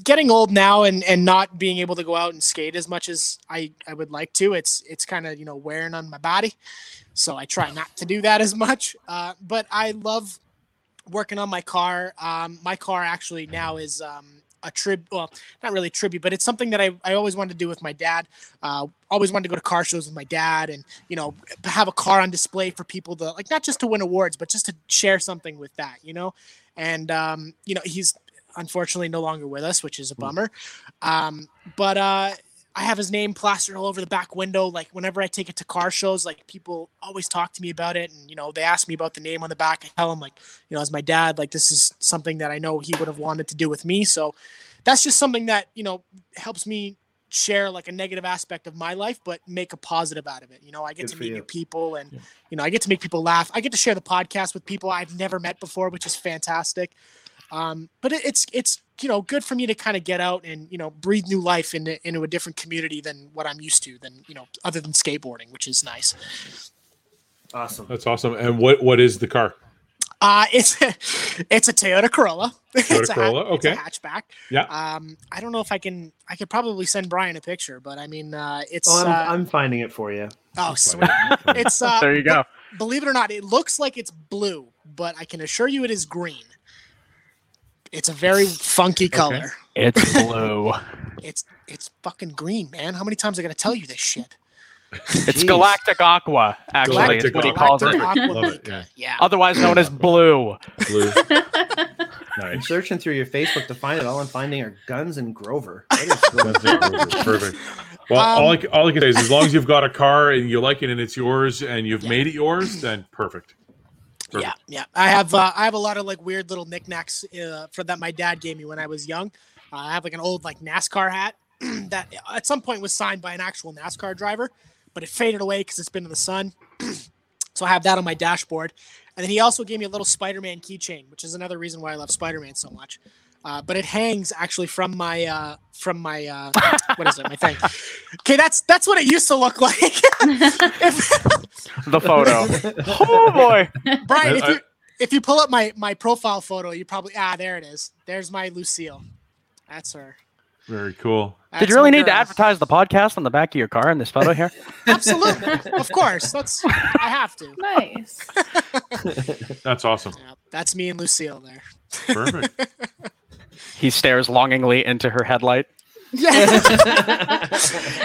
getting old now and and not being able to go out and skate as much as I I would like to. It's it's kind of you know wearing on my body, so I try not to do that as much. Uh, but I love working on my car. Um, my car actually now is um, a trib. Well, not really tribute, but it's something that I, I always wanted to do with my dad. Uh, always wanted to go to car shows with my dad, and you know, have a car on display for people to like, not just to win awards, but just to share something with that. You know, and um, you know, he's unfortunately no longer with us, which is a bummer. Um, but uh, I have his name plastered all over the back window. Like whenever I take it to car shows, like people always talk to me about it, and you know they ask me about the name on the back. I tell them like, you know, as my dad, like this is something that I know he would have wanted to do with me. So that's just something that you know helps me share like a negative aspect of my life, but make a positive out of it. You know, I get Good to meet you. new people and Yeah. you know, I get to make people laugh. I get to share the podcast with people I've never met before, which is fantastic. Um, but it, it's it's you know good for me to kind of get out and you know breathe new life into into a different community than what I'm used to than you know other than skateboarding, which is nice. Awesome. That's awesome. And what what is the car? Uh, it's [laughs] it's a Toyota Corolla. [laughs] it's, a Corolla, it's a okay. hatchback. Yeah. Um, I don't know if I can. I could probably send Brian a picture, but I mean, uh, it's Oh, I'm, uh, I'm finding it for you. oh That's sweet. It's uh, there you go. believe it or not, it looks like it's blue, but I can assure you it is green. It's a very funky color. It's [laughs] blue. It's it's fucking green, man. How many times are I gonna tell you this shit? It's Jeez. Galactic Aqua, actually. Galactic is what he calls it. Aqua Love it, yeah. yeah. Otherwise known as blue. Blue. [laughs] I'm searching through your Facebook to find it. All I'm finding are Guns and Grover. What is [laughs] going That's Perfect. Well, Um, all, I, ca- all I can say is as long as you've got a car and you like it and it's yours and you've Yeah. made it yours, then perfect. Yeah, yeah. I have uh, I have a lot of like weird little knickknacks uh, for that my dad gave me when I was young. Uh, I have like an old like NASCAR hat [clears throat] that at some point was signed by an actual NASCAR driver, but it faded away because it's been in the sun. [clears throat] so I have that on my dashboard. And then he also gave me a little Spider-Man keychain, which is another reason why I love Spider-Man so much. Uh, but it hangs actually from my uh, from my uh, [laughs] what is it my thing? Okay, that's that's what it used to look like. [laughs] if, [laughs] The photo. oh boy. Brian, if you if you pull up my my profile photo, you probably ah there it is. There's my Lucille. That's her. Very cool. Did you really my need to advertise the podcast on the back of your car in this photo here? Absolutely, of course. That's I have to. Nice. That's awesome. Yeah, that's me and Lucille there. Perfect. He stares longingly into her headlight. Yeah. [laughs]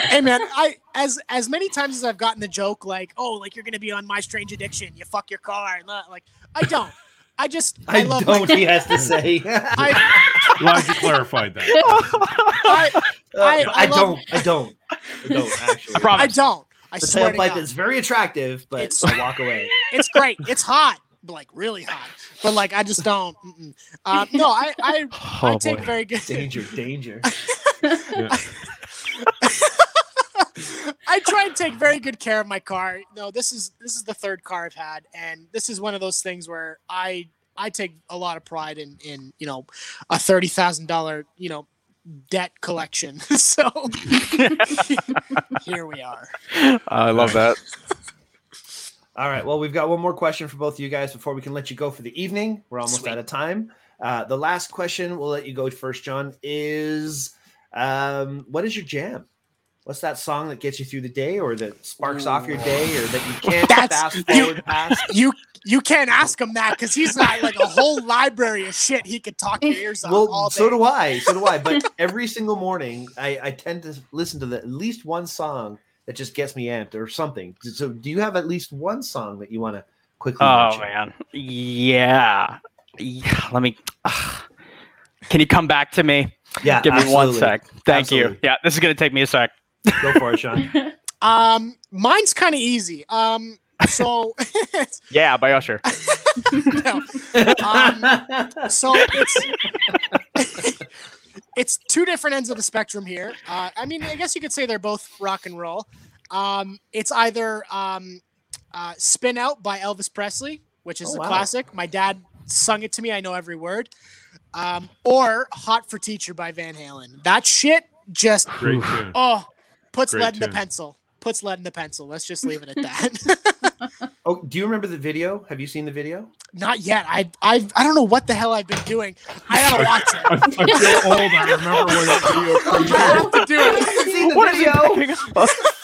hey man, I as as many times as I've gotten the joke like, oh, like you're gonna be on My Strange Addiction, you fuck your car, and like I don't. I just I, I love don't. My, He has to say. [laughs] I, Glad you clarified that. I, Uh, I- I, I love- don't. I don't. I don't [laughs] actually. I promise. I don't. I The swear to tailpipe God. is very attractive, but It's- I walk away. it's great. It's hot, but, like really hot. But like I just don't. Uh, no, I I, [laughs] I Oh take boy. very good. Danger, danger. [laughs] Yeah. I try and take very good care of my car. No, this is this is the third car I've had, and this is one of those things where I I take a lot of pride in in you know a thirty thousand dollar you know debt collection. [laughs] so here we are. I love that. All right. Well, we've got one more question for both of you guys before we can let you go for the evening. We're almost Sweet. out of time. Uh, the last question, we'll let you go first, John, is um, what is your jam? What's that song that gets you through the day or that sparks off your day or that you can't That's- fast you- forward past? [laughs] You you can't ask him that because he's got like a whole library of shit he could talk your ears off all Well, day. so do I. So do I. But [laughs] every single morning, I, I tend to listen to the, at least one song that just gets me amped or something. So, do you have at least one song that you want to quickly? Oh mention? man. Yeah. yeah. Let me. ah. Can you come back to me? Yeah, Give me one sec. Thank you. Yeah, this is gonna take me a sec. Go for it, Shawn. [laughs] Um, mine's kind of easy. Um, so [laughs] Yeah, by Usher. [laughs] no. Um, so it's it's two different ends of the spectrum here. Uh, I mean, I guess you could say they're both rock and roll. Um, it's either um, uh, "Spin Out" by Elvis Presley, which is Oh, a wow. classic. My dad sung it to me. I know every word. Um, or "Hot for Teacher" by Van Halen. That shit just Great oh puts Great lead in the pencil. Puts lead in the pencil. Let's just leave it at that. [laughs] [laughs] Oh, do you remember the video? Have you seen the video? Not yet. I I I don't know what the hell I've been doing. I gotta [laughs] watch it. I, I feel old. I remember when that video I came out. have to do it. Have seen the What is he video?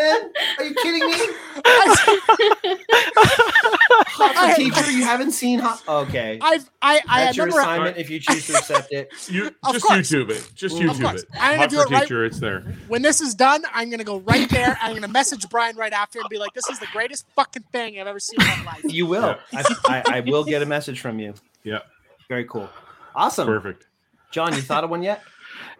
Picking up? Frick, man, are you kidding me? I, Hot I- teacher, you haven't seen hot. Okay, I've I I that's your remember. assignment if you choose to accept it. [laughs] You Of just course. YouTube it. Just Of YouTube course. it. I'm gonna Hot do for it right- teacher. It's there. When this is done, I'm gonna go right there. I'm gonna message Brian right after and be like, "This is the greatest fucking thing I've ever seen in my life." You will. I, I, I will get a message from you. Yeah. Very cool. Awesome. Perfect. John, you thought of one yet?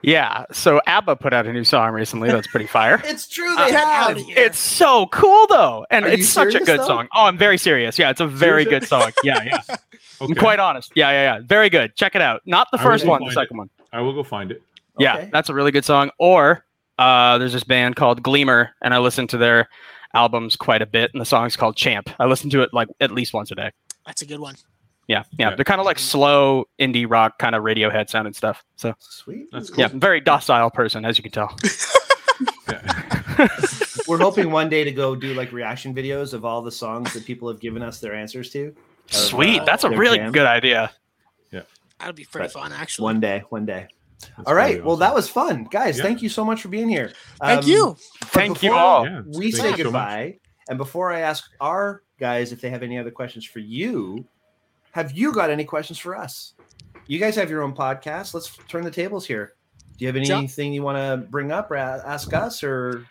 Yeah. So ABBA put out a new song recently. That's pretty fire. [laughs] It's true. They out have. of. It's so cool though, and Are it's such a good though? song. Oh, I'm very serious. Yeah, it's a very good song. Yeah, yeah. [laughs] Okay. I'm quite honest. Yeah, yeah, yeah. Very good. Check it out. Not the first one, the find second one. I will go find it. Yeah, Okay. that's a really good song. Or Uh, there's this band called Gleemer, and I listen to their albums quite a bit, and the song's called Champ. I listen to it like at least once a day. That's a good one. Yeah, yeah. Yeah. They're kind of like slow indie rock, kind of Radiohead sounding stuff. So Sweet. That's cool. yeah, very docile person, as you can tell. [laughs] We're hoping one day to go do like reaction videos of all the songs that people have given us their answers to. Of, Sweet, uh, that's a really jam. good idea. Yeah, that'd be pretty But fun, actually. One day, one day. That's all right. really Well, that was fun, guys. Yeah. Thank you so much for being here. Thank Um, you. Thank you before all. Yeah, We thank say you so goodbye, and before I ask our guys if they have any other questions for you, have you got any questions for us? You guys have your own podcast. Let's turn the tables here. Do you have John- anything you want to bring up or ask us, or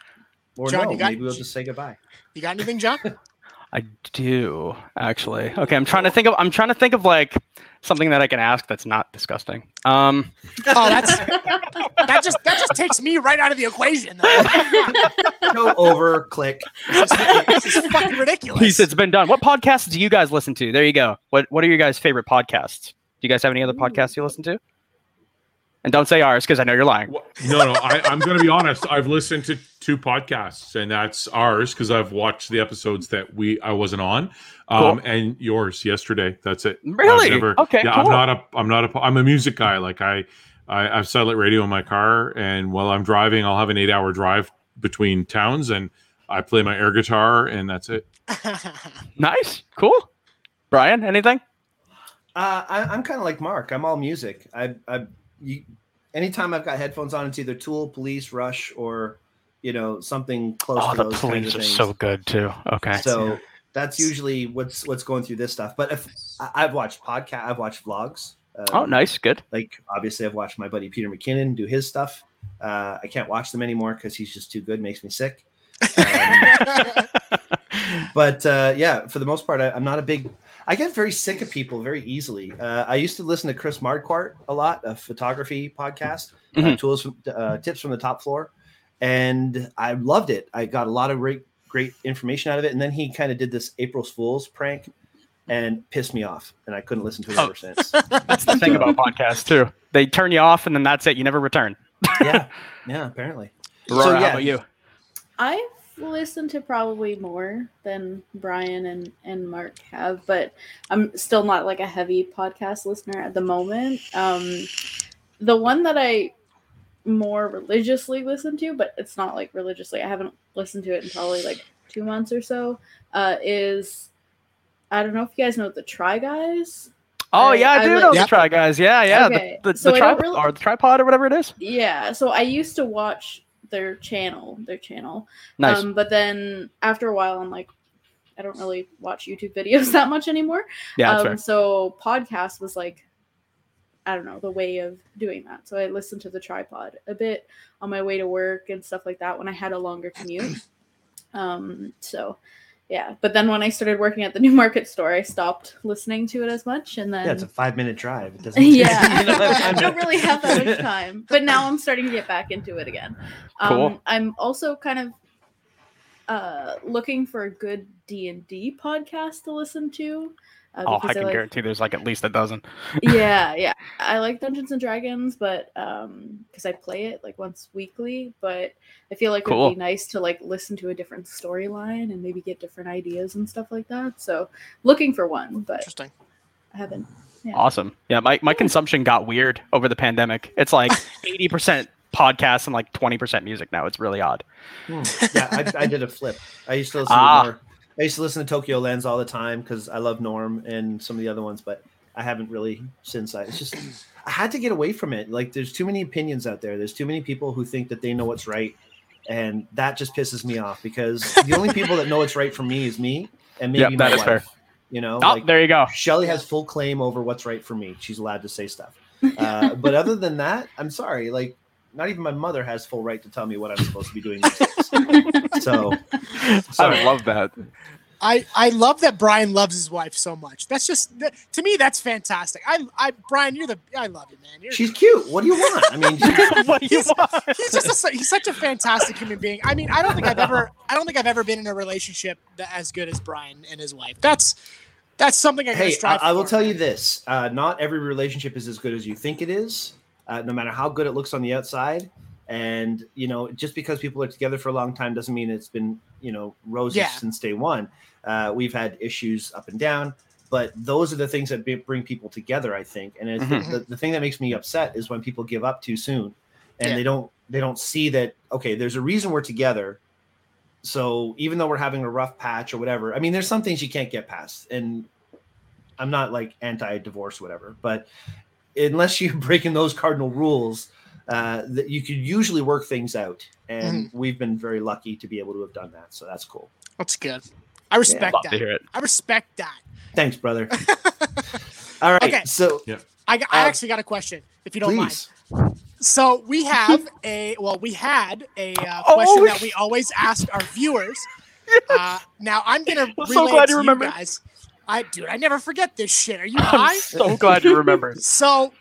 or John, no? got- Maybe we'll just say goodbye. You got anything, John? [laughs] I do actually. Okay, I'm trying to think of. I'm trying to think of like something that I can ask that's not disgusting. Um, Oh, that's that just that just takes me right out of the equation. Though. [laughs] Go over, click. this, is, this is fucking ridiculous. Peace, it's been done. What podcasts do you guys listen to? There you go. What What are your guys' favorite podcasts? Do you guys have any other podcasts you listen to? And don't say ours because I know you're lying. Wha- No, no. I, I'm going to be honest. I've listened to two podcasts, and that's ours because I've watched the episodes that we I wasn't on, um, Cool. and yours yesterday. That's it. Really? never- Okay, Yeah, I'm not a. I'm not a. I'm a music guy. Like I, I, I have satellite radio in my car, and while I'm driving, I'll have an eight-hour drive between towns, and I play my air guitar, and that's it. [laughs] Nice, cool. Brian, anything? Uh, I, I'm kind of like Mark. I'm all music. I, I, you, anytime I've got headphones on, it's either Tool, Police, Rush, or you know something close Oh, to the those kinds police of are things. so good too. Okay. so that's usually what's what's going through this stuff. But if I, I've watched podcast, I've watched vlogs. Um, oh, nice, good. Like obviously, I've watched my buddy Peter McKinnon do his stuff. Uh, I can't watch them anymore because he's just too good. Makes me sick. [laughs] Um, but uh, yeah, for the most part, I, I'm not a big. I get very sick of people very easily. Uh, I used to listen to Chris Marquardt a lot, a photography podcast, uh, Mhm. tools from uh, tips from the top floor, and I loved it. I got a lot of great great information out of it. And then he kind of did this April Fool's prank and pissed me off, and I couldn't listen to it Oh. ever since. [laughs] That's the thing about podcasts too. They turn you off, and then that's it. You never return. yeah, [laughs] yeah, apparently. Aurora, So, how about you? I've listened to probably more than Brian and, and Mark have, but I'm still not like a heavy podcast listener at the moment. Um, the one that I more religiously listen to, but it's not like religiously, I haven't listened to it in probably like two months or so, uh, is I don't know if you guys know the Try Guys. Oh I- yeah, I I do like- the Yep. try guys. Yeah, yeah. Okay, The the, so the TryPod really- or the TryPod or whatever it is. Yeah, so I used to watch their channel, their channel. Nice. Um, but then after a while, I'm like, I don't really watch YouTube videos [laughs] that much anymore. yeah, um, so podcast was like, I don't know, the way of doing that. So I listened to the TryPod a bit on my way to work and stuff like that when I had a longer commute. [clears throat] Um, so yeah, but then when I started working at the [laughs] Newmarket store, I stopped listening to it as much, and then Yeah, it's a five minute drive. It doesn't. [laughs] yeah, [laughs] you don't I don't really have that much time. But now I'm starting to get back into it again. Um, Cool. I'm also kind of uh, looking for a good D and D podcast to listen to. Uh, Oh, I because can like, guarantee there's like at least a dozen. [laughs] yeah, yeah. I like Dungeons and Dragons, but um, because I play it like once weekly, but I feel like Cool. it'd be nice to like listen to a different storyline and maybe get different ideas and stuff like that. So looking for one, but Interesting. I haven't. Yeah. Awesome. Yeah, my, my consumption got weird over the pandemic. It's like [laughs] 80% podcasts and like 20% music now. It's really odd. Hmm. Yeah, I, I did a flip. I used to listen Ah. to more. I used to listen to Tokyo Lens all the time because I love Norm and some of the other ones, but I haven't really since. I it's just I had to get away from it. Like, there's too many opinions out there. There's too many people who think that they know what's right, and that just pisses me off because the only people that know what's right for me is me and maybe Yep, that my is fair. You know, Oh, like there you go. Shelly has full claim over what's right for me. She's allowed to say stuff. Uh, but other than that, I'm sorry. Like, not even my mother has full right to tell me what I'm supposed to be doing. [laughs] These days. So, I love that. I, I love that Brian loves his wife so much. That's just that, to me that's fantastic. I I Brian, you're the I love you, man. You're, she's cute. What do you want? I mean, [laughs] what do you he's, want? he's just a, he's such a fantastic human being. I mean, I don't think I've ever I don't think I've ever been in a relationship that as good as Brian and his wife. That's that's something I can hey, I, strive I will tell you this: uh, not every relationship is as good as you think it is. Uh, no matter how good it looks on the outside, And you know, just because people are together for a long time doesn't mean it's been you know roses Yeah. since day one. Uh, we've had issues up and down, but those are the things that bring people together. I think, and I think Mhm. the, the thing that makes me upset is when people give up too soon, and Yeah. they don't they don't see that okay, there's a reason we're together. So even though we're having a rough patch or whatever, I mean, there's some things you can't get past, and I'm not like anti-divorce, whatever, but unless you're [laughs] breaking those cardinal rules, uh, that you could usually work things out, and Mm-hmm. we've been very lucky to be able to have done that. So that's cool. That's good. I respect Love to that. hear it. I respect that. Thanks, brother. [laughs] All right, Okay. so I, I Uh, actually got a question, if you don't mind. So we have a well, we had a uh, [laughs] Oh, question that [laughs] we always ask our viewers. Uh, now I'm gonna I'm so it glad to you remembered. guys. I dude, I never forget this shit. Are you I'm high? so glad you remember. So,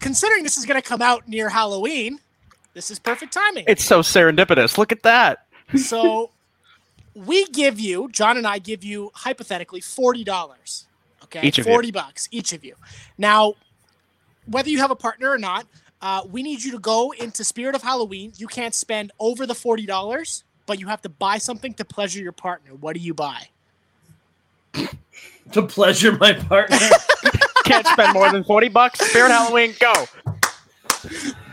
considering this is gonna come out near Halloween, this is perfect timing. It's so serendipitous. Look at that. So [laughs] we give you, John and I give you hypothetically forty dollars. Okay, Each of you. forty bucks each of you. Now, whether you have a partner or not, uh, we need you to go into Spirit of Halloween. You can't spend over the forty dollars, but you have to buy something to pleasure your partner. What do you buy? to pleasure my partner. [laughs] Can't spend more than 40 bucks. Spirit Halloween, go.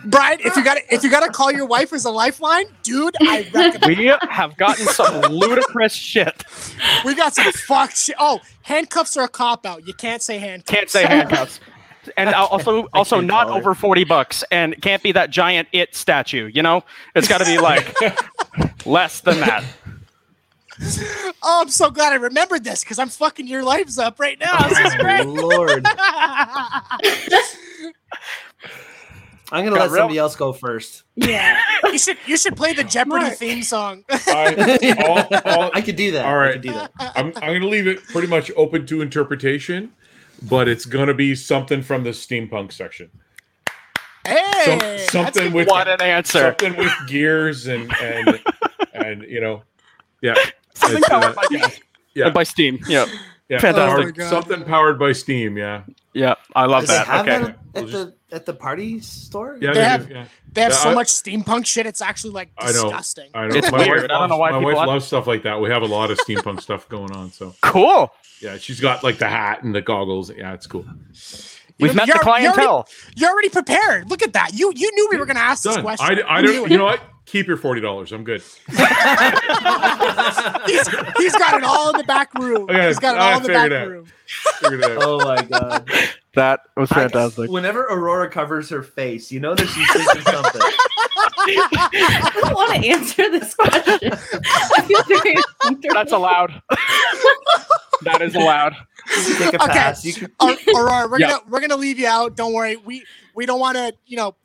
Brian, if you got to if you got to call your wife as a lifeline, dude, I recommend. We have gotten some ludicrous shit. We got some fuck shit. Oh, handcuffs are a cop out. You can't say handcuffs. Can't say handcuffs. And also, [laughs] also can't call over 40 bucks. And can't be that giant it statue, you know? It's got to be like [laughs] less than that. [laughs] Oh, I'm so glad I remembered this because I'm fucking your lives up right now. This is great. Lord, [laughs] I'm gonna Got let real- somebody else go first. Yeah. you should you should play the Jeopardy Mark. theme song. I, [laughs] all, all, I could do that. All I could do that. I'm I'm going to leave it pretty much open to interpretation, but it's going to be something from the steampunk section. hey, Some- that's something with What an answer. something with gears and and and you know, yeah, Something It's, uh, powered by gas. yeah. And by steam. Yeah. yeah, Fantastic. Oh my God. something powered by steam. Yeah, Yeah. I love Does they that. have Okay. that at We'll the at the party store? yeah, They they have- do, yeah. They have Yeah, so I- much steampunk shit. It's actually like I know. disgusting. I know. It's my weird. Wife I don't loves, know why my people wife want- loves stuff like that. We have a lot of steampunk [laughs] stuff going on. So Cool. yeah, she's got like the hat and the goggles. Yeah, it's cool. We've met you're- the you're already- clientele. You're already prepared. Look at that. You you knew we were gonna ask this question. I, I don't. You know what? Keep your forty dollars. I'm good. [laughs] he's, he's got it all in the back room. Okay, He's got it I all in the back it out. room. Out. Oh my god. That was fantastic. I- whenever Aurora covers her face, you know that she's thinking something. I don't want to answer this question. I feel very uncomfortable. That's allowed. that is allowed. You can take a Okay. pass. You can, Aur- Aurora, we're Yeah. gonna we're gonna leave you out. Don't worry. We we don't want to. You know,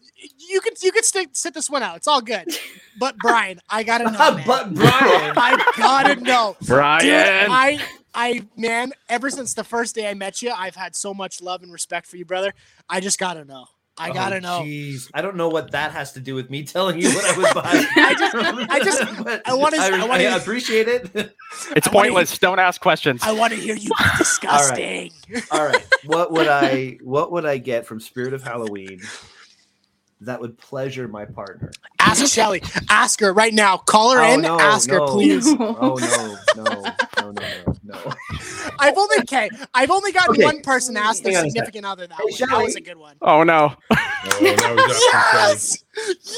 you could you could stick, sit this one out. It's all good. [laughs] But Brian, I gotta uh, know. but Brian, [laughs] I gotta know. [laughs] Dude, Brian. I I man, ever since the first day I met you, I've had so much love and respect for you, brother. I just gotta know. I oh, gotta Oh, know. Jeez, I don't know what that has to do with me telling you what I was buying. I just- I just- I wanna- I wanna- I appreciate it. it's I wanna- pointless. Don't ask questions. I want to hear you be disgusting. All right, what would I what would I get from Spirit of Halloween that would pleasure my partner? Ask [laughs] Shelly. Ask her right now. Call her Oh, in. no, ask her, please. Oh no, no, no, no, no, no. [laughs] I've only okay. I've only gotten Okay. one person ask their Hang on a significant other that Hey, way. That was a good one. oh no. Oh, now we got some Yes.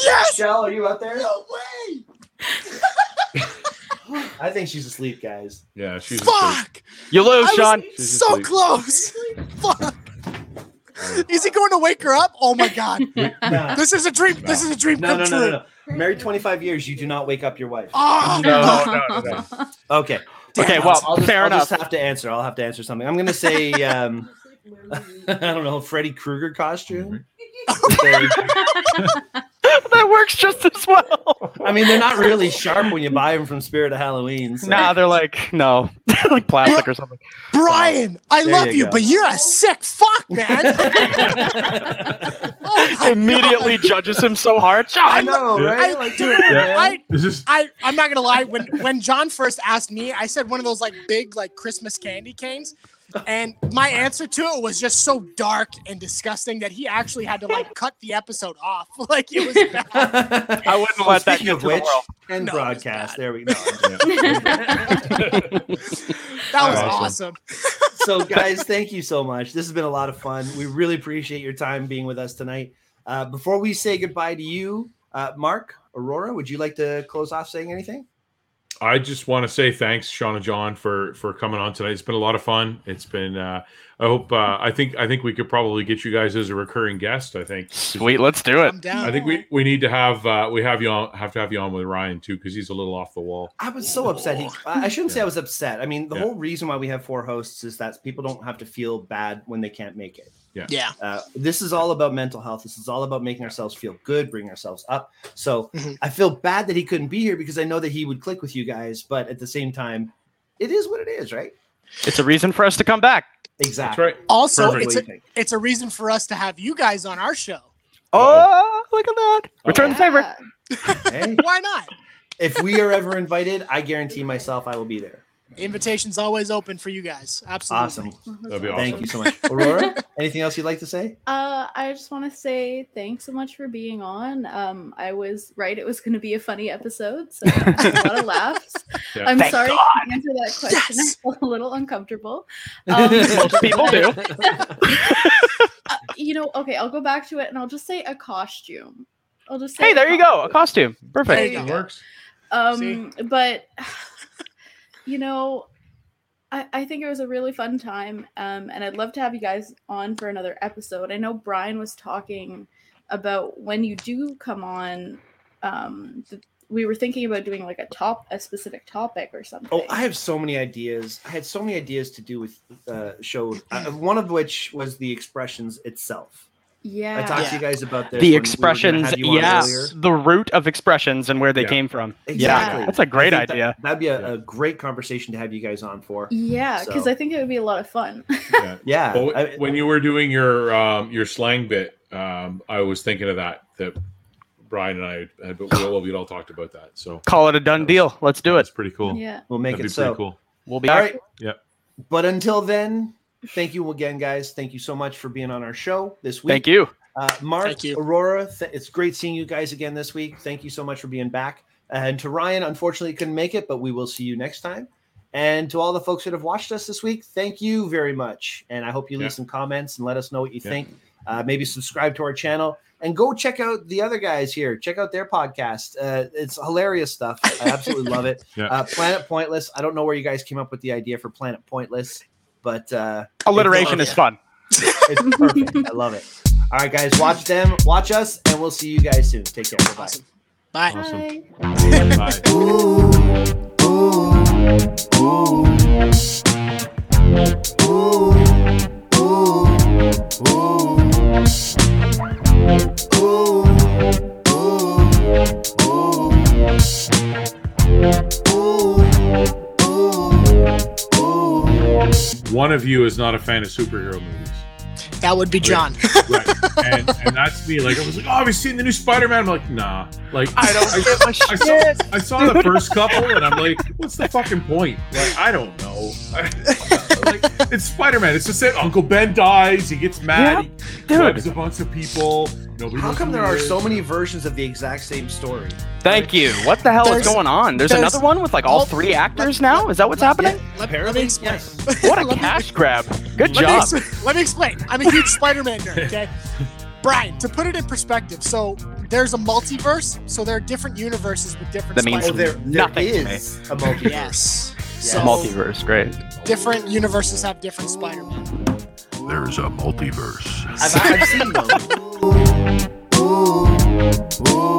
Yes. Shell, are you out there? No way. [laughs] I think she's asleep, guys. Yeah, she's asleep. Fuck. You lose, I Shawn. She's so asleep. close. Fuck. [laughs] Is he going to wake her up? Oh my god. [laughs] No, This is a dream. This is a dream no, come no, true. no, no, no. Married 25 years, you do not wake up your wife. Oh, No, no, no, no. Okay. damn Okay, well, I'll just, fair I'll enough. just have to answer. I'll have to answer something. I'm gonna say [laughs] um, I don't know, Freddy Krueger costume. They- [laughs] that works just as well. I mean, they're not really sharp when you buy them from Spirit of Halloween. So. Nah, they're like no, [laughs] like plastic or something. Brian, I love you you, but you're a sick fuck, man. [laughs] oh Immediately God. judges him so hard. I Shawn, know, right? I- Like, dude, man. I, This is I, I'm not gonna lie. When when John first asked me, I said one of those like big like Christmas candy canes. And my answer to it was just so dark and disgusting that he actually had to like [laughs] cut the episode off. [laughs] Like it was bad. I wouldn't let that Speaking get of to the which, and No, broadcast. There we go. [laughs] That was Awesome. awesome. so guys thank you so much this has been a lot of fun we really appreciate your time being with us tonight uh, before we say goodbye to you uh, mark aurora would you like to close off saying anything I just want to say thanks, Shawn and John, for for coming on tonight. It's been a lot of fun. It's been. Uh, I hope. Uh, I think. I think we could probably get you guys as a recurring guest. I think. Sweet, let's do it. I'm down. I think we, we need to have uh, we have you on have to have you on with Ryan too because he's a little off the wall. i was so upset he i I shouldn't say i was upset i mean the Yeah. whole reason why we have four hosts is that people don't have to feel bad when they can't make it yeah. Uh, this is all about mental health. This is all about making ourselves feel good, bring ourselves up. So Mhm. I feel bad that he couldn't be here because I know that he would click with you guys. But at the same time, it is what it is, right? It's a reason for us to come back. Exactly. That's right. Also, Perfect. it's a, do you think? it's a reason for us to have you guys on our show. Oh, look at that. Return the favor. [laughs] Hey, Why not? if we are ever invited, I guarantee myself I will be there. Invitation's always open for you guys. Absolutely. Awesome. That'd be awesome. Thank you so [laughs] much. Aurora, anything else you'd like to say? Uh, I just want to say thanks so much for being on. Um, I was right; it was going to be a funny episode, so I had a lot of laughs. [laughs] Yeah. I'm Thank sorry God. I can't answer that question. Yes. I felt a little uncomfortable. [laughs] Um, Most people do. uh, you know, okay, I'll go back to it and I'll just say a costume. I'll just say Hey, a there you go. A costume. costume. Perfect. There you It go. works. Um, but you know, I, I think it was a really fun time. Um, and I'd love to have you guys on for another episode. I know Brian was talking about when you do come on. Um, we were thinking about doing like a top, a specific topic or something. Oh, I have so many ideas. I had so many ideas to do with uh, show. Uh, one of which was the expressions itself. Yeah. I talked Yeah. to you guys about this. The we were gonna expressions, have you on yeah, earlier. the root of expressions and where they Yeah. came from. Exactly. Yeah, that's a great idea. That, would be a, Yeah. a great conversation to have you guys on for. yeah, because So- I think it would be a lot of fun. [laughs] Yeah. Yeah. Well, I- when you were doing your um, your slang bit, um, I was thinking of that. That Brian and I had, but we all we'd all talked about that. So Call it a done deal. Let's do it. It's pretty cool. yeah. we'll make That'd it be so. pretty cool. We'll be All all right. Yeah. But until then, thank you again, guys. Thank you so much for being on our show this week. Thank you. Uh, Mark, Thank you. Aurora, th- it's great seeing you guys again this week. Thank you so much for being back. And to Ryan, unfortunately, couldn't make it, but we will see you next time. And to all the folks that have watched us this week, thank you very much. And I hope you leave Yeah. some comments and let us know what you Yeah. think. Uh, maybe subscribe to our channel and go check out the other guys here. Check out their podcast. Uh, it's hilarious stuff. I absolutely love it. [laughs] Yeah. Uh, Planet Pointless. I don't know where you guys came up with the idea for Planet Pointless, but uh, Alliteration is fun. it's perfect. I love it. All right, guys, watch them, watch us, and we'll see you guys soon. Take care. Bye. Awesome. Bye. Awesome. Bye. Bye. One of you is not a fan of superhero movies. That would be John. Right. and, and that's me. Like I was like, Oh, have you seen the new Spider-Man? I'm like, nah. Like I don't give a I saw, shit. I saw the [laughs] first couple and I'm like, what's the fucking point? Like, I don't know. [laughs] like, it's Spider Man. It's just that Uncle Ben dies, he gets mad, he Dude, a bunch of people. Nobody How come there are is. so many versions of the exact same story? thank you. What the hell There's- is going on? There's, there's- another one with like all all- three actors let- now? let- Is that what's let- happening? Let, let me Apparently, explain. yes. [laughs] What a Let cash grab. Good Let me, job. ex- let me explain. I'm a huge Spider-Man nerd. Okay, [laughs] Brian. To put it in perspective, so there's a multiverse. So there are different universes with different. That means Oh, Spider-Man. there, there Nothing is a multiverse. yes. Yes. So Multiverse, great. different universes have different Spider-Man. There's a multiverse. I've, I've seen [laughs] Ooh, ooh.